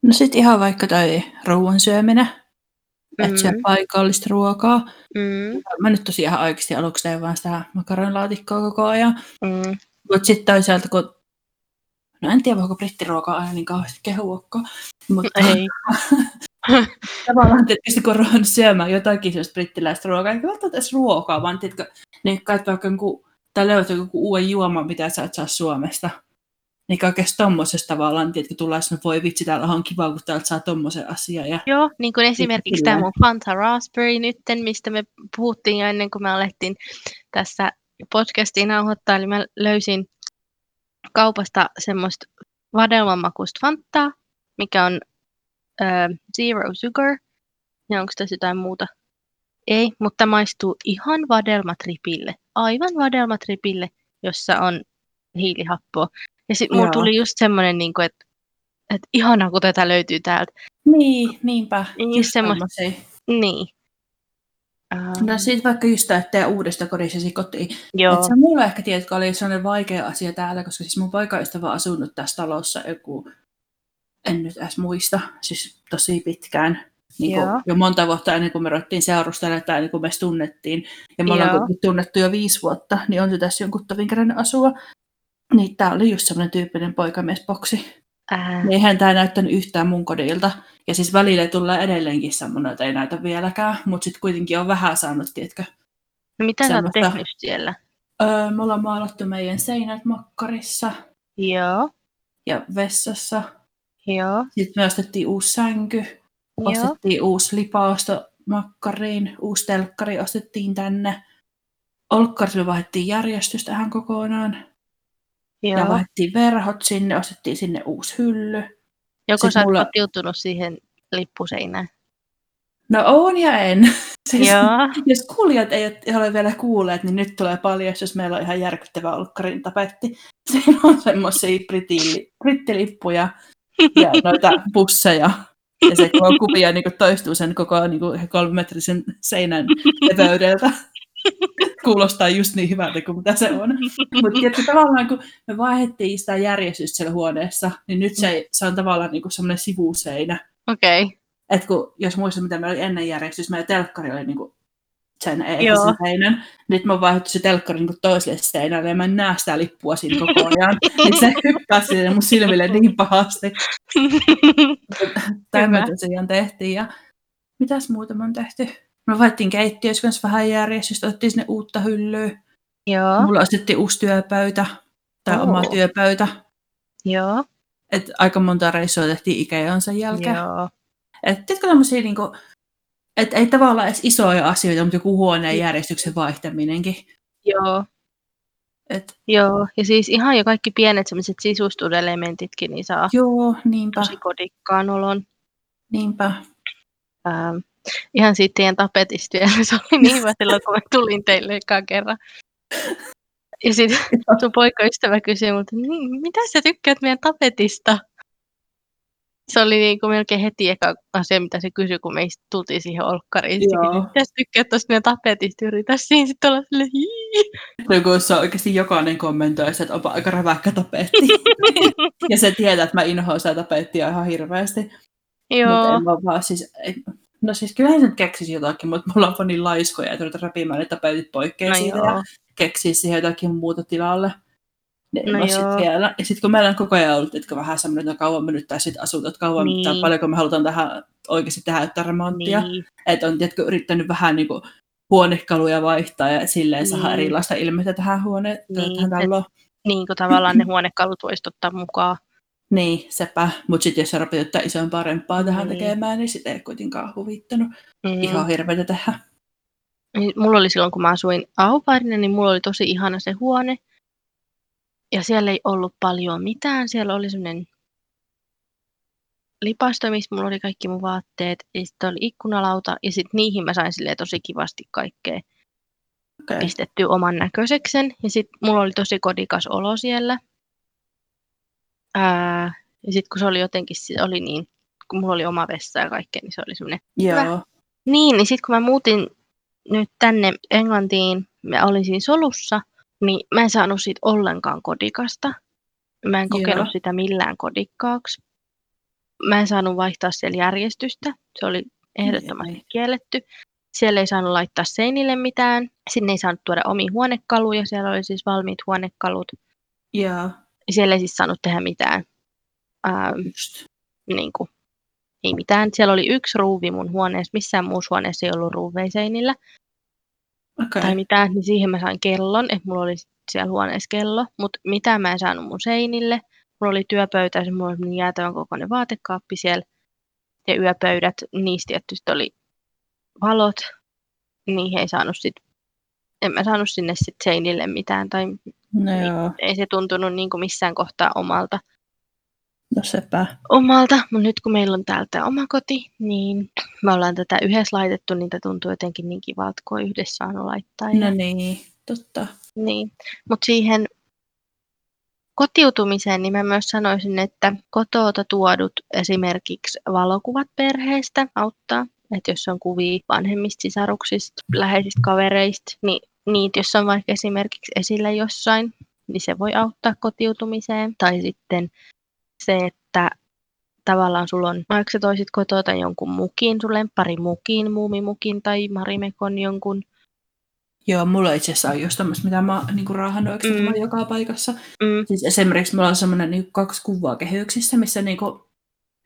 Speaker 1: No sitten ihan vaikka toi ruoan syöminen, mm.
Speaker 2: Mm.
Speaker 1: paikallista ruokaa.
Speaker 2: Mm,
Speaker 1: Mä nyt tosiaan oikeasti aluksi tein vaan sitä makaronilaatikkoa koko ajan.
Speaker 2: mm,
Speaker 1: Mutta sitten toisaalta, kun... No en tiedä, voiko brittiruokaa aina niin kauheasti kehuokko. Mutta
Speaker 2: ei.
Speaker 1: tavallaan tietysti kun on ruvennut syömään jotakin sellaista brittiläistä ruokaa, eikä välttämättä edes ruokaa, vaan tiedätkö, niin kai vaikka joku, tai löydät joku uuden juoman, mitä sä et saa Suomesta. Niin kaikesta tommosesta tavallaan, tiedätkö, tulee sinne, voi vitsi, täällä on kiva, kun täältä saa tommosen asian. Ja...
Speaker 2: Joo, niin kuin esimerkiksi tämä mun Fanta Raspberry nytten, mistä me puhuttiin jo ennen kuin me alettiin tässä podcastiin nauhoittaa, eli mä löysin kaupasta semmoista vadelmanmakuista Fantaa, mikä on ö, zero sugar. Ja onko tässä jotain muuta? Ei, mutta maistuu ihan vadelmatripille. Aivan vadelmatripille, jossa on hiilihappoa. Ja sitten mulla
Speaker 1: Joo.
Speaker 2: tuli just semmoinen, niin kuin, että, että ihanaa, kun tätä löytyy täältä.
Speaker 1: Niin, niinpä.
Speaker 2: Niin,
Speaker 1: Just tommosia.
Speaker 2: Niin. Uh,
Speaker 1: No siitä vaikka just tämä, uudesta kodissasi kotiin.
Speaker 2: joo,
Speaker 1: Et se on mulle ehkä, tiedätkö, oli sellainen vaikea asia täällä, koska siis mun poikaystävä on asunut tässä talossa joku, en nyt edes muista, siis tosi pitkään. Niin kuin,
Speaker 2: Joo.
Speaker 1: jo monta vuotta ennen kuin me ruvettiin seurustelemaan tai ennen kuin me tunnettiin. Ja me ollaan tunnettu jo viisi vuotta, niin on se tässä jonkun kerännyt asua. Niin tää oli just semmoinen tyyppinen poikamiesboksi.
Speaker 2: ää,
Speaker 1: Niin eihän tää näyttänyt yhtään mun kodilta. Ja siis välillä tulee edelleenkin semmoinen, että ei näytä vieläkään, mutta sitten kuitenkin on vähän saanut, tiedätkö,
Speaker 2: no mitä sä oot tehnyt siellä?
Speaker 1: Öö, me ollaan maalattu meidän seinät makkarissa
Speaker 2: Joo,
Speaker 1: ja vessassa.
Speaker 2: joo,
Speaker 1: Sitten me ostettiin uusi sänky,
Speaker 2: joo,
Speaker 1: ostettiin uusi lipausto makkariin, uusi telkkari ostettiin tänne. Olkkarille vaihdettiin järjestys tähän kokonaan. Ja
Speaker 2: joo.
Speaker 1: vaihdettiin verhot sinne, ostettiin sinne uusi hylly.
Speaker 2: Joko sä
Speaker 1: mulla-
Speaker 2: kotiutunut siihen lippuseinään?
Speaker 1: No on ja en. Siis,
Speaker 2: Joo,
Speaker 1: jos kuulijat ei ole- vielä kuulleet, niin nyt tulee paljon, jos meillä on ihan järkyttävä olkkarin tapetti. Siinä on semmoisia britti- brittilippuja ja noita busseja. Ja se kuvia niin toistuu sen koko niin kuin kolmemetrisen seinän leveydeltä. Kuulostaa just niin hyvältä kuin mitä se on. Mutta tavallaan kun me vaihdettiin sitä järjestystä siellä huoneessa, niin nyt se, se on tavallaan niin kuin semmoinen sivuseinä.
Speaker 2: okei. Okay.
Speaker 1: Et kun, jos muistat, mitä meillä oli ennen järjestys, meidän telkkari oli niinku sen seinän. Nyt mä oon vaihdettu se telkkari niinku toiselle seinälle ja mä en näe sitä lippua siinä koko ajan. niin se hyppää sinne mun silmille niin pahasti. Tämä me tosiaan tehtiin. Ja mitäs muuta me on tehty? Me vaihdettiin keittiössä kanssa vähän järjestystä, otettiin sinne uutta hyllyä.
Speaker 2: joo,
Speaker 1: Mulla ostettiin uusi työpöytä, tai
Speaker 2: Oo.
Speaker 1: oma työpöytä.
Speaker 2: Joo,
Speaker 1: Et aika monta reissua tehtiin Ikean sen jälkeen.
Speaker 2: joo.
Speaker 1: Et tiedätkö tämmöisiä niinku, että ei tavallaan edes isoja asioita, mutta joku huoneen järjestyksen vaihtaminenkin.
Speaker 2: Joo,
Speaker 1: Et,
Speaker 2: joo. Ja siis ihan jo kaikki pienet sellaiset sisustuselementitkin, niin saa
Speaker 1: joo, niinpä,
Speaker 2: tosi kodikkaan olon.
Speaker 1: niinpä.
Speaker 2: Ähm, ihan siitä teidän tapetista vielä, se oli niin hyvä silloin, kun mä tulin teille ekaan kerran. Ja sitten sun poikaystävä kysyi multa, niin, mitä sä tykkäät meidän tapetista? Se oli niin kuin melkein heti eka asia, mitä se kysyi, kun me tultiin siihen olkkariin.
Speaker 1: Joo.
Speaker 2: mitä sä tykkäät tuosta meidän tapetista? Yritä siinä sitten olla silleen, hii.
Speaker 1: No kun se on oikeasti jokainen kommentoi, sitä, että onpa aika räväkkä tapetti. ja se tietää, että mä inhoan sitä tapettia ihan hirveästi. Mutta
Speaker 2: Joo,
Speaker 1: en mä vaan siis... No siis kyllähän se nyt keksisi jotakin, mutta mulla on vaan niin laiskoja, että ruveta repiimään ne tapetit poikkeen
Speaker 2: no
Speaker 1: siitä ja
Speaker 2: joo,
Speaker 1: keksii siihen jotakin muuta tilalle. Niin
Speaker 2: No
Speaker 1: no sit vielä. Ja sitten kun meillä on koko ajan ollut, että vähän semmoinen, että kauan me nyt tässä sit asutaan, että kauan
Speaker 2: Niin.
Speaker 1: tai paljonko me halutaan tähän oikeasti tehdä jotain remonttia.
Speaker 2: niin,
Speaker 1: Että on tiedätkö, yrittänyt vähän niin kuin huonekaluja vaihtaa ja silleen saada
Speaker 2: Niin.
Speaker 1: erilaista ilmettä tähän huoneen,
Speaker 2: Niin,
Speaker 1: tähän taloon.
Speaker 2: niin kuin tavallaan ne huonekalut voisi ottaa mukaan.
Speaker 1: Niin, sepä. Mutta sitten jos sä rupeat jotain isompaa remppaa tähän
Speaker 2: Niin.
Speaker 1: tekemään, niin sitä ei kuitenkaan huvittanut.
Speaker 2: Mm.
Speaker 1: Ihan hirveätä tehdä.
Speaker 2: Niin Mulla oli silloin, kun mä asuin Aupairina, niin mulla oli tosi ihana se huone. Ja siellä ei ollut paljon mitään. Siellä oli semmoinen lipasto, missä mulla oli kaikki mun vaatteet. Ja sitten oli ikkunalauta. Ja sitten niihin mä sain tosi kivasti kaikkea
Speaker 1: Okay.
Speaker 2: pistettyä oman näköiseksen. Ja sitten mulla oli tosi kodikas olo siellä. Ää, ja sitten kun se oli jotenkin, se oli niin, kun mulla oli oma vessa ja kaikkea, niin se oli semmoinen
Speaker 1: Joo.
Speaker 2: Niin, niin sitten kun mä muutin nyt tänne Englantiin, mä olin siinä solussa, niin mä en saanut siitä ollenkaan kodikasta. Mä en kokenut
Speaker 1: Joo.
Speaker 2: sitä millään kodikkaaksi. Mä en saanut vaihtaa siellä järjestystä. Se oli ehdottomasti
Speaker 1: Ei.
Speaker 2: kielletty. Siellä ei saanut laittaa seinille mitään. Sinne ei saanut tuoda omia huonekaluja. Siellä oli siis valmiit huonekalut.
Speaker 1: Joo.
Speaker 2: Siellä ei siis saanut tehdä mitään. Ähm, niin kuin, ei mitään. Siellä oli yksi ruuvi mun huoneessa. Missään muussa huoneessa ei ollut ruuveja seinillä.
Speaker 1: Okei.
Speaker 2: tai mitään, niin siihen mä sain kellon, että mulla oli siellä huoneessa kello, mutta mitään mä en saanut mun seinille. Mulla oli työpöytä ja mulla oli semmoinen jäätävän kokoinen vaatekaappi siellä ja yöpöydät, niistä tietysti oli valot, niihin ei saanut sit, en mä saanut sinne sit seinille mitään tai
Speaker 1: No joo.
Speaker 2: ei se tuntunut niin kuin missään kohtaa omalta.
Speaker 1: No sepä.
Speaker 2: omalta, mutta nyt kun meillä on täältä oma koti, niin me ollaan tätä yhdessä laitettu, niin tämä tuntuu jotenkin niin kivalta, kun on yhdessä saanut laittaa. ja-
Speaker 1: No niin, totta.
Speaker 2: Niin, mutta siihen kotiutumiseen niin mä myös sanoisin, että kotoota tuodut esimerkiksi valokuvat perheestä auttaa. Että jos on kuvia vanhemmista sisaruksista, läheisistä kavereista, niin niitä, jos on vaikka esimerkiksi esillä jossain, niin se voi auttaa kotiutumiseen. Tai sitten se, että tavallaan sulla on, vaikka sä toisit kotota jonkun mukin, sun lemppari mukin, muumimukin tai marimekon jonkun,
Speaker 1: Joo, mulla itse asiassa on just tämmöistä, mitä mä oon niinku raahannut oikeastaan
Speaker 2: Mm.
Speaker 1: joka paikassa.
Speaker 2: mm,
Speaker 1: Siis esimerkiksi mulla on semmoinen niinku kaksi kuvaa kehyksissä, missä niinku,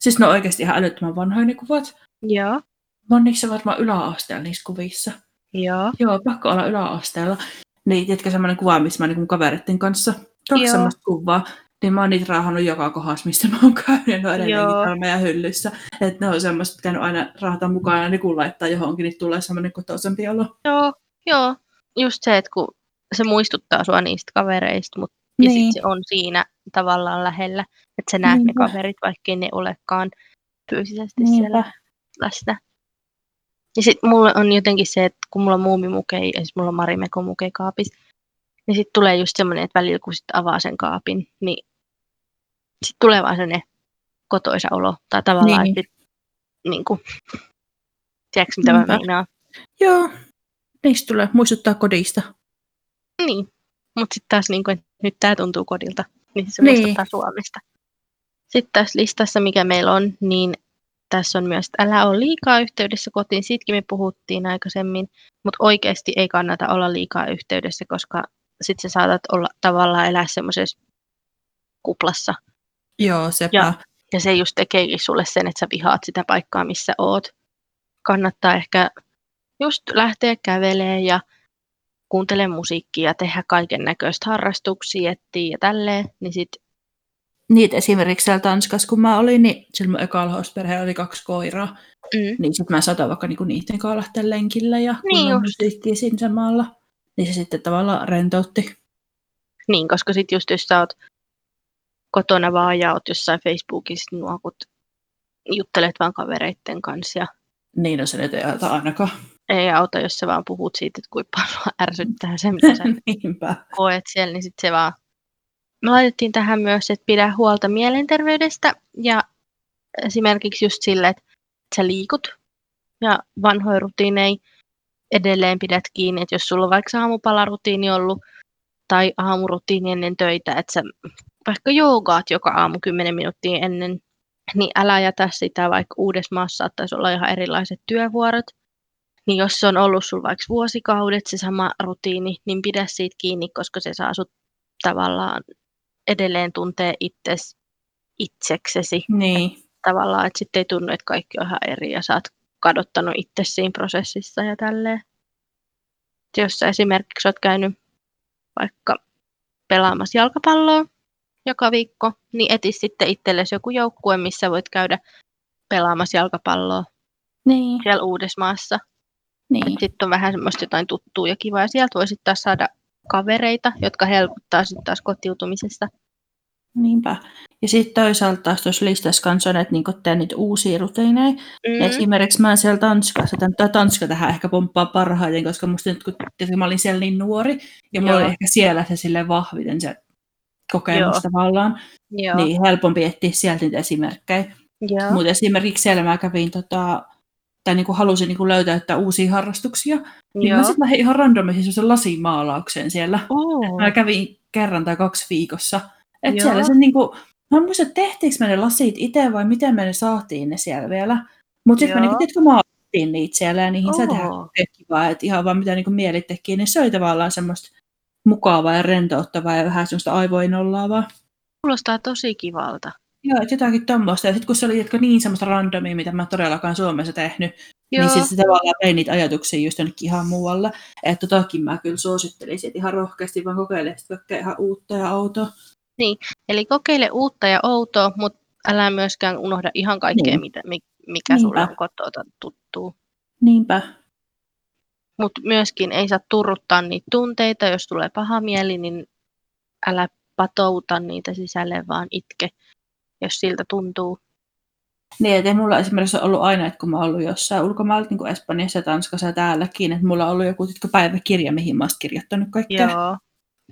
Speaker 1: siis ne on oikeasti ihan älyttömän vanhoja ne kuvat.
Speaker 2: joo,
Speaker 1: Mä oon niissä varmaan yläasteella niissä kuvissa.
Speaker 2: Joo,
Speaker 1: Joo, pakko olla yläasteella. Niin, tiedätkö semmoinen kuva, missä mä niinku mun kavereiden kanssa, kaksi semmoista kuvaa, niin mä oon niitä raahannut joka kohdassa, missä mä oon käynyt, ja ne on edelleenkin täällä meidän hyllyssä. Että ne on semmoista pitänyt aina raahata mukaan, ja niin kun laittaa johonkin, niin tulee semmoinen kotoisempi olo.
Speaker 2: Joo, joo. Just se, että kun se muistuttaa sua niistä kavereista, mutta ja
Speaker 1: Niin.
Speaker 2: sit se on siinä tavallaan lähellä, että sä näet
Speaker 1: Niinpä.
Speaker 2: ne kaverit, vaikkei ne olekaan fyysisesti siellä
Speaker 1: Niinpä.
Speaker 2: läsnä. Ja sitten mulla on jotenkin se, että kun mulla on muumimukei, ja sit mulla on Marimekon mukei kaapissa, niin sitten tulee just semmoinen, että välillä kun sit avaa sen kaapin, niin sitten tulee vaan sellainen kotoisa olo. Tai tavallaan,
Speaker 1: Niin.
Speaker 2: että niin kuin, tiedätkö mitä mä
Speaker 1: Niinpä.
Speaker 2: meinaan?
Speaker 1: Joo, niistä tulee muistuttaa kodista.
Speaker 2: Niin, mutta sitten taas niin kuin, nyt tämä tuntuu kodilta, niin se
Speaker 1: Niin.
Speaker 2: muistuttaa Suomesta. Sitten tässä listassa, mikä meillä on, niin tässä on myös, että älä ole liikaa yhteydessä kotiin. Siitäkin me puhuttiin aikaisemmin, mutta oikeasti ei kannata olla liikaa yhteydessä, koska sitten sä saatat olla tavallaan elää semmoisessa kuplassa.
Speaker 1: Joo, sepä.
Speaker 2: Ja- Ja se just tekeekin sulle sen, että sä vihaat sitä paikkaa, missä oot. Kannattaa ehkä just lähteä kävelemään ja kuuntele musiikkia ja tehdä kaiken näköistä harrastuksia, etsiä ja tälleen, niin sit
Speaker 1: niitä esimerkiksi siellä Tanskassa, kun mä olin, niin silloin mun ekalla oli kaksi koiraa. Mm. Niin sitten mä saatoin vaikka niinku niiden kanssa lähteä lenkillä ja niin kun musiikkia siinä samalla. Niin se sitten tavallaan rentoutti.
Speaker 2: Niin, koska sitten just jos sä oot kotona vaan ja oot jossain Facebookissa nuokut, juttelet vaan kavereitten kanssa. Ja...
Speaker 1: Niin, no se nyt ei auta ainakaan.
Speaker 2: Ei auta, jos sä vaan puhut siitä, että kuinka paljon ärsyttää se, mitä sä
Speaker 1: Niinpä.
Speaker 2: koet siellä, niin sitten se vaan... Me laitettiin tähän myös, että pidä huolta mielenterveydestä ja esimerkiksi just sille, että sä liikut ja vanhoja rutiineja edelleen pidät kiinni, että jos sulla on vaikka aamupalarutiini ollut tai aamurutiini ennen töitä, että sä vaikka joogaat joka aamu 10 minuuttia ennen, niin älä jätä sitä, vaikka uudessa maassa saattaisi olla ihan erilaiset työvuorot. Niin jos se on ollut sulla vaikka vuosikaudet se sama rutiini, niin pidä siitä kiinni, koska se saa sut tavallaan edelleen tuntee itses, itseksesi.
Speaker 1: Niin.
Speaker 2: Että tavallaan, että sitten ei tunnu, että kaikki on ihan eri ja sä oot kadottanut itse siinä prosessissa ja tälleen. Jos sä esimerkiksi oot käynyt vaikka pelaamassa jalkapalloa joka viikko, niin eti sitten itsellesi joku joukkue, missä voit käydä pelaamassa jalkapalloa
Speaker 1: niin.
Speaker 2: siellä Uudesmaassa.
Speaker 1: Niin.
Speaker 2: Sitten on vähän semmoista jotain tuttua ja kivaa. Ja sieltä voisit taas saada kavereita, jotka helpottaa sitten taas kotiutumisesta.
Speaker 1: Niinpä. Ja sitten toisaalta taas tuossa listassa kanssa on, että niinku tehdään niitä uusia rutiineja. Mm. Esimerkiksi mä siellä Tanskassa, tai Tanska tähän ehkä pomppaa parhaiten, koska musta nyt kun mä olin siellä niin nuori, ja mulla oli ehkä siellä se sille vahviten se kokemus Joo. tavallaan, Joo. niin helpompi etsiä sieltä niitä esimerkkejä. Mutta esimerkiksi siellä mä kävin, tota, tai niinku halusin niinku löytää että uusia harrastuksia, niin Joo. mä sitten lähdin ihan randomisti sen lasimaalaukseen siellä. Oh. Mä kävin kerran tai kaksi viikossa. Että siellä se niinku, mä en muista, tehtiinkö me ne lasit itse vai miten me ne saatiin ne siellä vielä. Mutta sitten me niinku, tiedätkö, maalattiin niitä siellä ja niihin oh. saa tehdä kivaa, että ihan vaan mitä niinku mieli teki, niin se oli tavallaan semmoista mukavaa ja rentouttavaa ja vähän semmoista aivoinollaavaa.
Speaker 2: Kuulostaa tosi kivalta.
Speaker 1: Joo, että jotakin tuommoista. Ja sitten kun se oli jotka niin semmoista randomia, mitä mä todellakaan Suomessa tehnyt, niin Joo. niin sitten se tavallaan vei niitä ajatuksia just jonnekin ihan muualle. Että totakin mä kyllä suosittelisin, että ihan rohkeasti vaan kokeile sitten ihan uutta ja outoa.
Speaker 2: Niin, eli kokeile uutta ja outoa, mutta älä myöskään unohda ihan kaikkea, niin. mitä, mikä Niinpä. sulle on kotoa tuttuu.
Speaker 1: Niinpä.
Speaker 2: Mutta myöskin ei saa turruttaa niitä tunteita, jos tulee paha mieli, niin älä patouta niitä sisälle, vaan itke, jos siltä tuntuu.
Speaker 1: Niin, että mulla esimerkiksi on ollut aina, että kun mä oon ollut jossain ulkomailla, niin kuin Espanjassa, Tanskassa ja täälläkin, että mulla on ollut joku päiväkirja, mihin mä oon kirjoittanut kaikkea. Joo.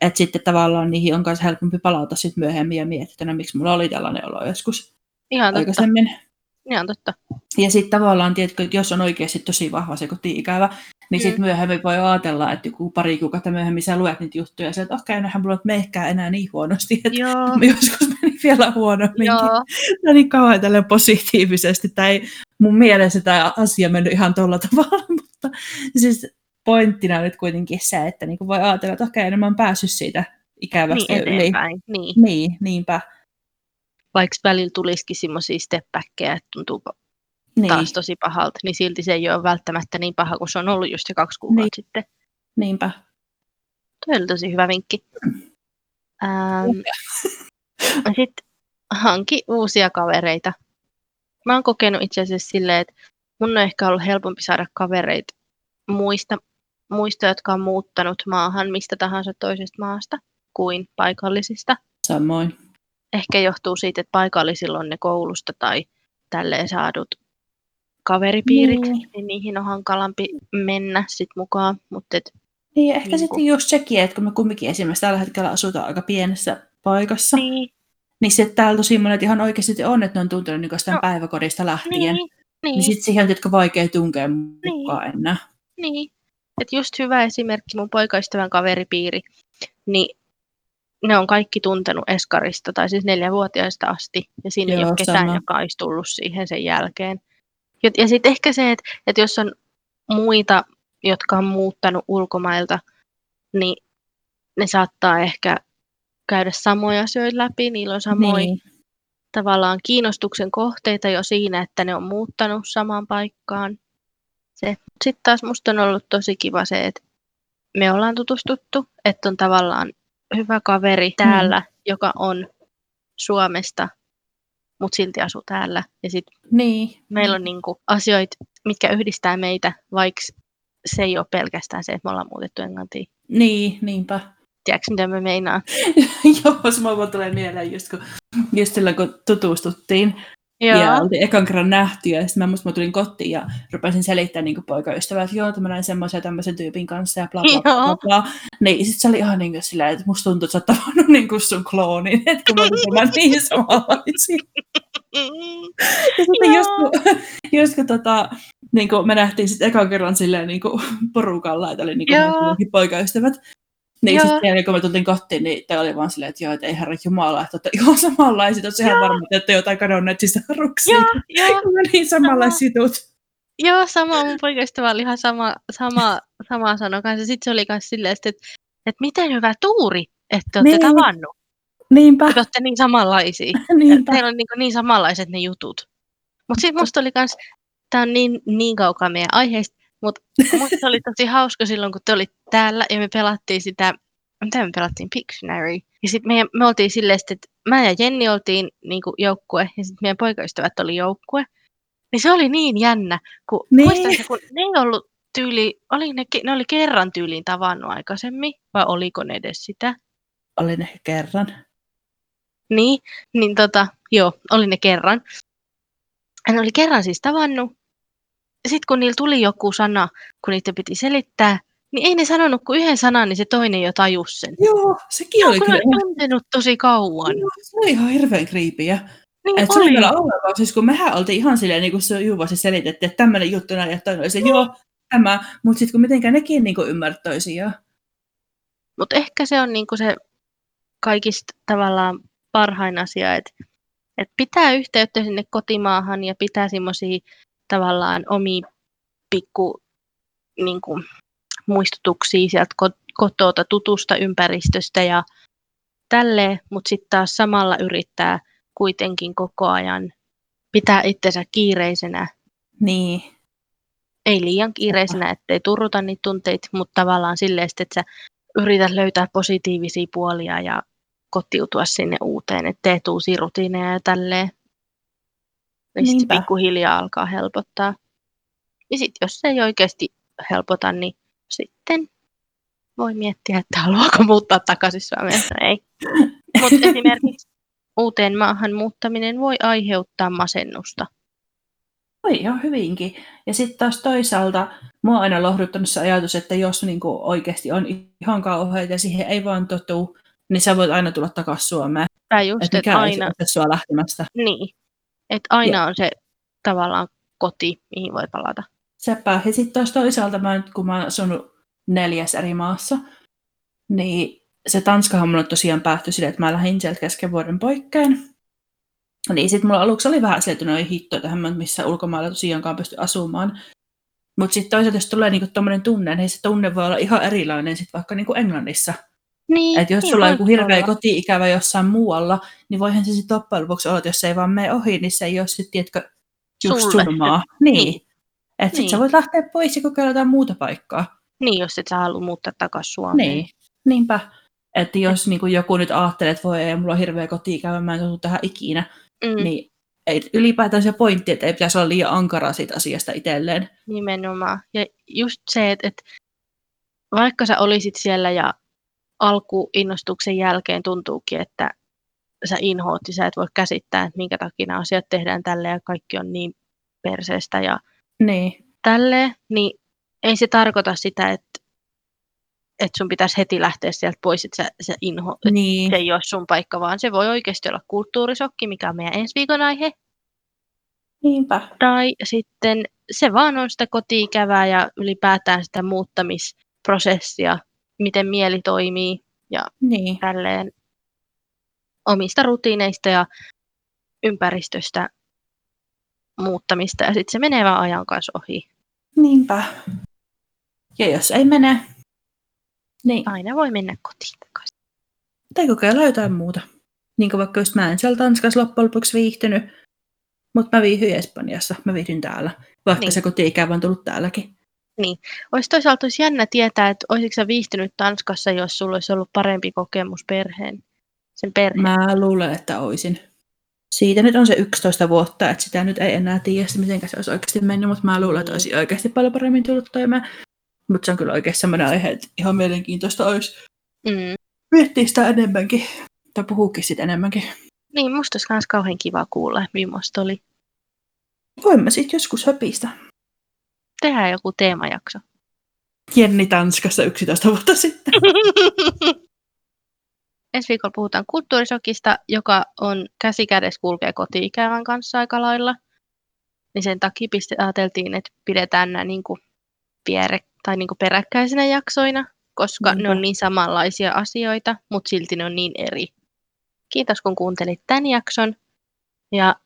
Speaker 1: Että sitten tavallaan niihin on myös helpompi palata sit myöhemmin ja miettiä, että miksi mulla oli tällainen olo joskus
Speaker 2: Ihan aikaisemmin. Totta. Ihan totta.
Speaker 1: Ja sitten tavallaan, tiedätkö, että jos on oikeasti tosi vahva se koti-ikävä, niin mm. sitten myöhemmin voi ajatella, että joku pari kuukautta myöhemmin sä luet niitä juttuja, ja että okei, okay, nohan mulla ei ehkä enää niin huonosti, että Joo. joskus meni vielä huonommin. Joo. Tämä niin kauan tälle positiivisesti, tai mun mielestä tämä asia mennyt ihan tuolla tavalla, mutta siis pointtina nyt kuitenkin se, että niin voi ajatella, että okei, okay, no mä oon päässyt siitä ikävästä
Speaker 2: niin,
Speaker 1: yli.
Speaker 2: Niin.
Speaker 1: niin, niinpä
Speaker 2: vaikka välillä tulisikin semmoisia stepbackkejä, että tuntuu niin. taas tosi pahalta, niin silti se ei ole välttämättä niin paha kuin se on ollut just se kaksi kuukautta niin. sitten.
Speaker 1: Niinpä.
Speaker 2: Tuo oli tosi hyvä vinkki. Ähm, sitten hanki uusia kavereita. Mä oon kokenut itse asiassa silleen, että mun on ehkä ollut helpompi saada kavereita muista, muista, jotka on muuttanut maahan mistä tahansa toisesta maasta kuin paikallisista.
Speaker 1: Samoin
Speaker 2: ehkä johtuu siitä, että paikallisilla on ne koulusta tai tälleen saadut kaveripiirit, niin, niin niihin on hankalampi mennä sit mukaan. Mutta et,
Speaker 1: niin, ehkä niin sitten kun... just sekin, että kun me kumminkin esimerkiksi tällä hetkellä asutaan aika pienessä paikassa, niin, niin se täällä tosi monet ihan oikeasti on, että ne on tuntenut niin no, päiväkodista lähtien. Niin, niin. niin sitten siihen on vaikea tunkea mukaan niin. enää.
Speaker 2: Niin, että just hyvä esimerkki mun poikaystävän kaveripiiri, niin ne on kaikki tuntenut Eskarista, tai siis neljävuotiaista asti, ja siinä Joo, ei ole ketään, sama. joka olisi tullut siihen sen jälkeen. Ja, ja sitten ehkä se, että, että jos on muita, jotka on muuttanut ulkomailta, niin ne saattaa ehkä käydä samoja asioita läpi, niillä on samoja niin. tavallaan kiinnostuksen kohteita jo siinä, että ne on muuttanut samaan paikkaan. Sitten taas musta on ollut tosi kiva se, että me ollaan tutustuttu, että on tavallaan hyvä kaveri täällä, mm. joka on Suomesta, mutta silti asuu täällä. Ja sitten
Speaker 1: Niin.
Speaker 2: meillä on niinku asioita, mitkä yhdistää meitä, vaikka se ei ole pelkästään se, että me ollaan muutettu Englantiin.
Speaker 1: Niin, niinpä.
Speaker 2: Tiedätkö, mitä mä meinaan?
Speaker 1: Joo, sama vaan tulee mieleen just, kun, just silloin, kun tutustuttiin.
Speaker 2: Joo.
Speaker 1: Ja oltiin ekan kerran nähty, ja sitten mä, musta mä tulin kotiin ja rupesin selittämään niin poikaystävää, että joo, että mä näin semmoisen ja tämmöisen tyypin kanssa ja bla bla bla, bla, bla. Niin sit se oli ihan niin kuin silleen, että musta tuntuu, että sä oot tavannut niin kuin sun kloonin, että kun me ollaan niin samanlaisia. Ja sitten
Speaker 2: Joo.
Speaker 1: just, kun, just kun tota, niin kuin me nähtiin sitten ekan kerran silleen niin kuin porukalla, että oli niin kuin
Speaker 2: Joo.
Speaker 1: poikaystävät. Niin
Speaker 2: Joo.
Speaker 1: sitten kun me tultiin kotiin, niin te oli vaan silleen, että joo, että ei herra jumala, että olette ihan samanlaisia, että ihan varma, että jotain kadonneet sisaruksia.
Speaker 2: Joo, joo,
Speaker 1: me niin samanlaiset jutut.
Speaker 2: joo, sama. Mun poikaystävä oli ihan sama, sama, sama sano kanssa. Sitten se oli myös silleen, että, että miten hyvä tuuri, että te olette
Speaker 1: Niin.
Speaker 2: tavannut.
Speaker 1: Niinpä,
Speaker 2: Että olette niin samanlaisia.
Speaker 1: niinpä.
Speaker 2: Teillä on niin, niin samanlaiset ne jutut. Mutta sitten musta oli kans, tää on niin, niin kaukaa meidän aiheesta, mutta musta oli tosi hauska silloin, kun te olit täällä ja me pelattiin sitä, mitä me pelattiin, Pictionary. Ja sitten me, me oltiin silleen, että mä ja Jenni oltiin niinku joukkue ja sitten meidän poikaystävät oli joukkue. Niin se oli niin jännä, kun
Speaker 1: Niin.
Speaker 2: muistan, kun ne ei ollut tyyli, oli ne, ne oli kerran tyyliin tavannut aikaisemmin, vai oliko ne edes sitä?
Speaker 1: Olin ehkä kerran.
Speaker 2: Niin, niin tota, joo, oli ne kerran. Hän oli kerran siis tavannut. Sitten kun niillä tuli joku sana, kun niitä piti selittää, niin ei ne sanonut kuin yhden sanan, niin se toinen jo tajus sen.
Speaker 1: Joo, sekin oli
Speaker 2: Kun
Speaker 1: kyllä.
Speaker 2: oli tuntenut tosi kauan.
Speaker 1: Joo, se oli ihan hirveän kriipiä.
Speaker 2: Niin
Speaker 1: Et se oli
Speaker 2: oli.
Speaker 1: vielä ollenkaan, siis kun mehän oltiin ihan silleen, niin kuin se Juuvasi selitettiin, että tämmöinen juttu näin, ja toinen oli se, joo, tämä, mutta sitten kun mitenkään nekin niin ymmärrät toisiaan.
Speaker 2: Mutta ehkä se on niinku se kaikista tavallaan parhain asia, että et pitää yhteyttä sinne kotimaahan ja pitää semmoisia tavallaan omia pikku niinku, muistutuksia sieltä ko- kotota, tutusta ympäristöstä ja tälleen, mutta sitten taas samalla yrittää kuitenkin koko ajan pitää itsensä kiireisenä,
Speaker 1: Niin,
Speaker 2: ei liian kiireisenä, ettei turruta niitä tunteita, mutta tavallaan silleen, että sä yrität löytää positiivisia puolia ja kotiutua sinne uuteen, ettei tuu uusia rutiineja ja tälleen. Ja sitten pikkuhiljaa alkaa helpottaa. Ja sitten jos se ei oikeasti helpota, niin sitten voi miettiä, että haluaako muuttaa takaisin Suomeen. Ei. Mutta esimerkiksi uuteen maahan muuttaminen voi aiheuttaa masennusta.
Speaker 1: voi ihan hyvinkin. Ja sitten taas toisaalta mua on aina lohduttanut se ajatus, että jos niin kuin oikeasti on ihan kauheita ja siihen ei vaan totu, niin sä voit aina tulla takaisin Suomeen.
Speaker 2: Tai just,
Speaker 1: Että
Speaker 2: että
Speaker 1: mikä
Speaker 2: aina,
Speaker 1: ei se sua lähtemästä.
Speaker 2: Niin. Että aina on se tavallaan koti, mihin voi palata.
Speaker 1: Sepä. Ja sitten taas toisaalta, mä nyt, kun mä oon asunut neljäs eri maassa, niin se Tanskahan mulle tosiaan päättyi sille, että mä lähdin sieltä kesken vuoden poikkeen. Niin sitten mulla aluksi oli vähän silleen, että no ei hitto, tähän mä missä ulkomailla tosiaankaan pysty asumaan. Mutta sitten toisaalta, jos tulee niinku tommonen tunne, niin se tunne voi olla ihan erilainen sitten vaikka niinku Englannissa.
Speaker 2: Niin,
Speaker 1: Että jos
Speaker 2: niin
Speaker 1: sulla on joku hirveä
Speaker 2: olla.
Speaker 1: koti-ikävä jossain muualla, niin voihan se sitten loppujen lopuksi olla, että jos se ei vaan mene ohi, niin se ei ole sitten, tiedätkö, just
Speaker 2: Sulle.
Speaker 1: sun maa. Niin.
Speaker 2: Niin.
Speaker 1: Että sitten sä
Speaker 2: Niin.
Speaker 1: voit lähteä pois ja kokeilla jotain muuta paikkaa.
Speaker 2: Niin, jos et sä halua muuttaa takaisin Suomeen.
Speaker 1: Niin, niinpä. Että jos niin joku nyt ajattelee, että voi ei, mulla on hirveä koti-ikävä, mä en tutu tähän ikinä,
Speaker 2: mm.
Speaker 1: niin ei ylipäätään se pointti, että ei pitäisi olla liian ankara siitä asiasta itselleen.
Speaker 2: Nimenomaan. Ja just se, että, että vaikka sä olisit siellä ja alkuinnostuksen jälkeen tuntuukin, että sä inhoot ja sä et voi käsittää, että minkä takia nämä asiat tehdään tälle ja kaikki on niin perseestä ja
Speaker 1: Niin,
Speaker 2: tälleen, niin ei se tarkoita sitä, että, että sun pitäisi heti lähteä sieltä pois, että sä, sä inho, että
Speaker 1: niin,
Speaker 2: se ei ole sun paikka, vaan se voi oikeasti olla kulttuurisokki, mikä on meidän ensi viikon aihe.
Speaker 1: niinpä.
Speaker 2: Tai sitten se vaan on sitä kotiikävää ja ylipäätään sitä muuttamisprosessia, miten mieli toimii ja
Speaker 1: Niin,
Speaker 2: tälleen omista rutiineista ja ympäristöstä muuttamista. Ja sitten se menee vaan ajan kanssa ohi.
Speaker 1: niinpä. Ja jos ei mene, niin
Speaker 2: Aina voi mennä kotiin takaisin.
Speaker 1: tai kokeilla jotain muuta. Niin kuin vaikka just mä en siellä Tanskassa loppujen lopuksi viihtynyt, mutta mä viihdyin Espanjassa, mä viihdyn täällä, vaikka
Speaker 2: Niin.
Speaker 1: se koti-ikävä on tullut täälläkin.
Speaker 2: Olisi toisaalta olisi jännä tietää, että olisitko sä viihtynyt Tanskassa, jos sulla olisi ollut parempi kokemus perheen sen perheen?
Speaker 1: Mä luulen, että oisin. Siitä nyt on se 11 vuotta, että sitä nyt ei enää tiedä, miten se olisi oikeasti mennyt, mutta mä luulen, että olisi oikeasti paljon paremmin tullut toimeen. Mutta se on kyllä oikeasti sellainen aihe, että ihan mielenkiintoista olisi
Speaker 2: Mm.
Speaker 1: miettiä sitä enemmänkin. Tai puhuukin sitä enemmänkin.
Speaker 2: Niin, musta olisi myös kauhean kiva kuulla, millaista oli.
Speaker 1: Voimme sitten joskus höpistä.
Speaker 2: Tehdään joku teemajakso.
Speaker 1: Jenni Tanskassa 11 vuotta sitten.
Speaker 2: Ensi viikolla puhutaan kulttuurisokista, joka on käsikädessä kulkee koti-ikävän kanssa aika lailla. Niin sen takia piste- ajateltiin, että pidetään nämä niin kuin piere- tai niin kuin peräkkäisinä jaksoina, koska
Speaker 1: Niinpä.
Speaker 2: ne on niin samanlaisia asioita, mutta silti ne on niin eri. Kiitos kun kuuntelit tämän jakson ja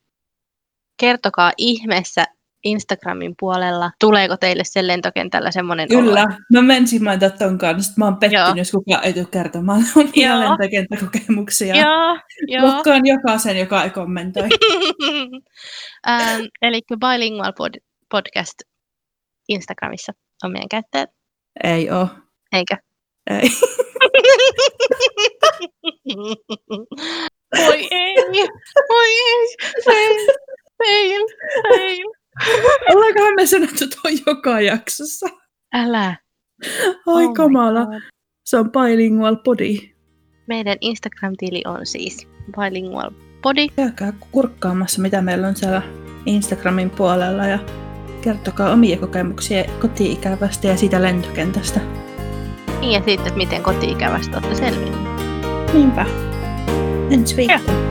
Speaker 2: kertokaa ihmeessä Instagramin puolella, tuleeko teille sen lentokentällä semmoinen
Speaker 1: Kyllä,
Speaker 2: olo.
Speaker 1: mä menisin mainita ton kanssa. Mä oon pettynyt, jos kukaan ei tule kertomaan omia lentokenttäkokemuksia.
Speaker 2: Joo, joo.
Speaker 1: Blokkaan jokaisen, joka ei kommentoi.
Speaker 2: ähm, eli Bilingual pod- Podcast Instagramissa on meidän käyttäjät,
Speaker 1: ei oo.
Speaker 2: eikö?
Speaker 1: Ei.
Speaker 2: Voi ei, voi ei, fail, fail, fail.
Speaker 1: Ollaankohan me sanottu tuon joka jaksossa?
Speaker 2: Älä.
Speaker 1: Ai
Speaker 2: Oh
Speaker 1: kamala. Se on bilingual body.
Speaker 2: Meidän Instagram-tili on siis Bilingual Body.
Speaker 1: Käykää kurkkaamassa, mitä meillä on siellä Instagramin puolella ja kertokaa omia kokemuksia koti-ikävästä ja siitä lentokentästä.
Speaker 2: Niin ja sitten, että miten koti-ikävästä olette selvinneet.
Speaker 1: Niinpä. Ensi viikko.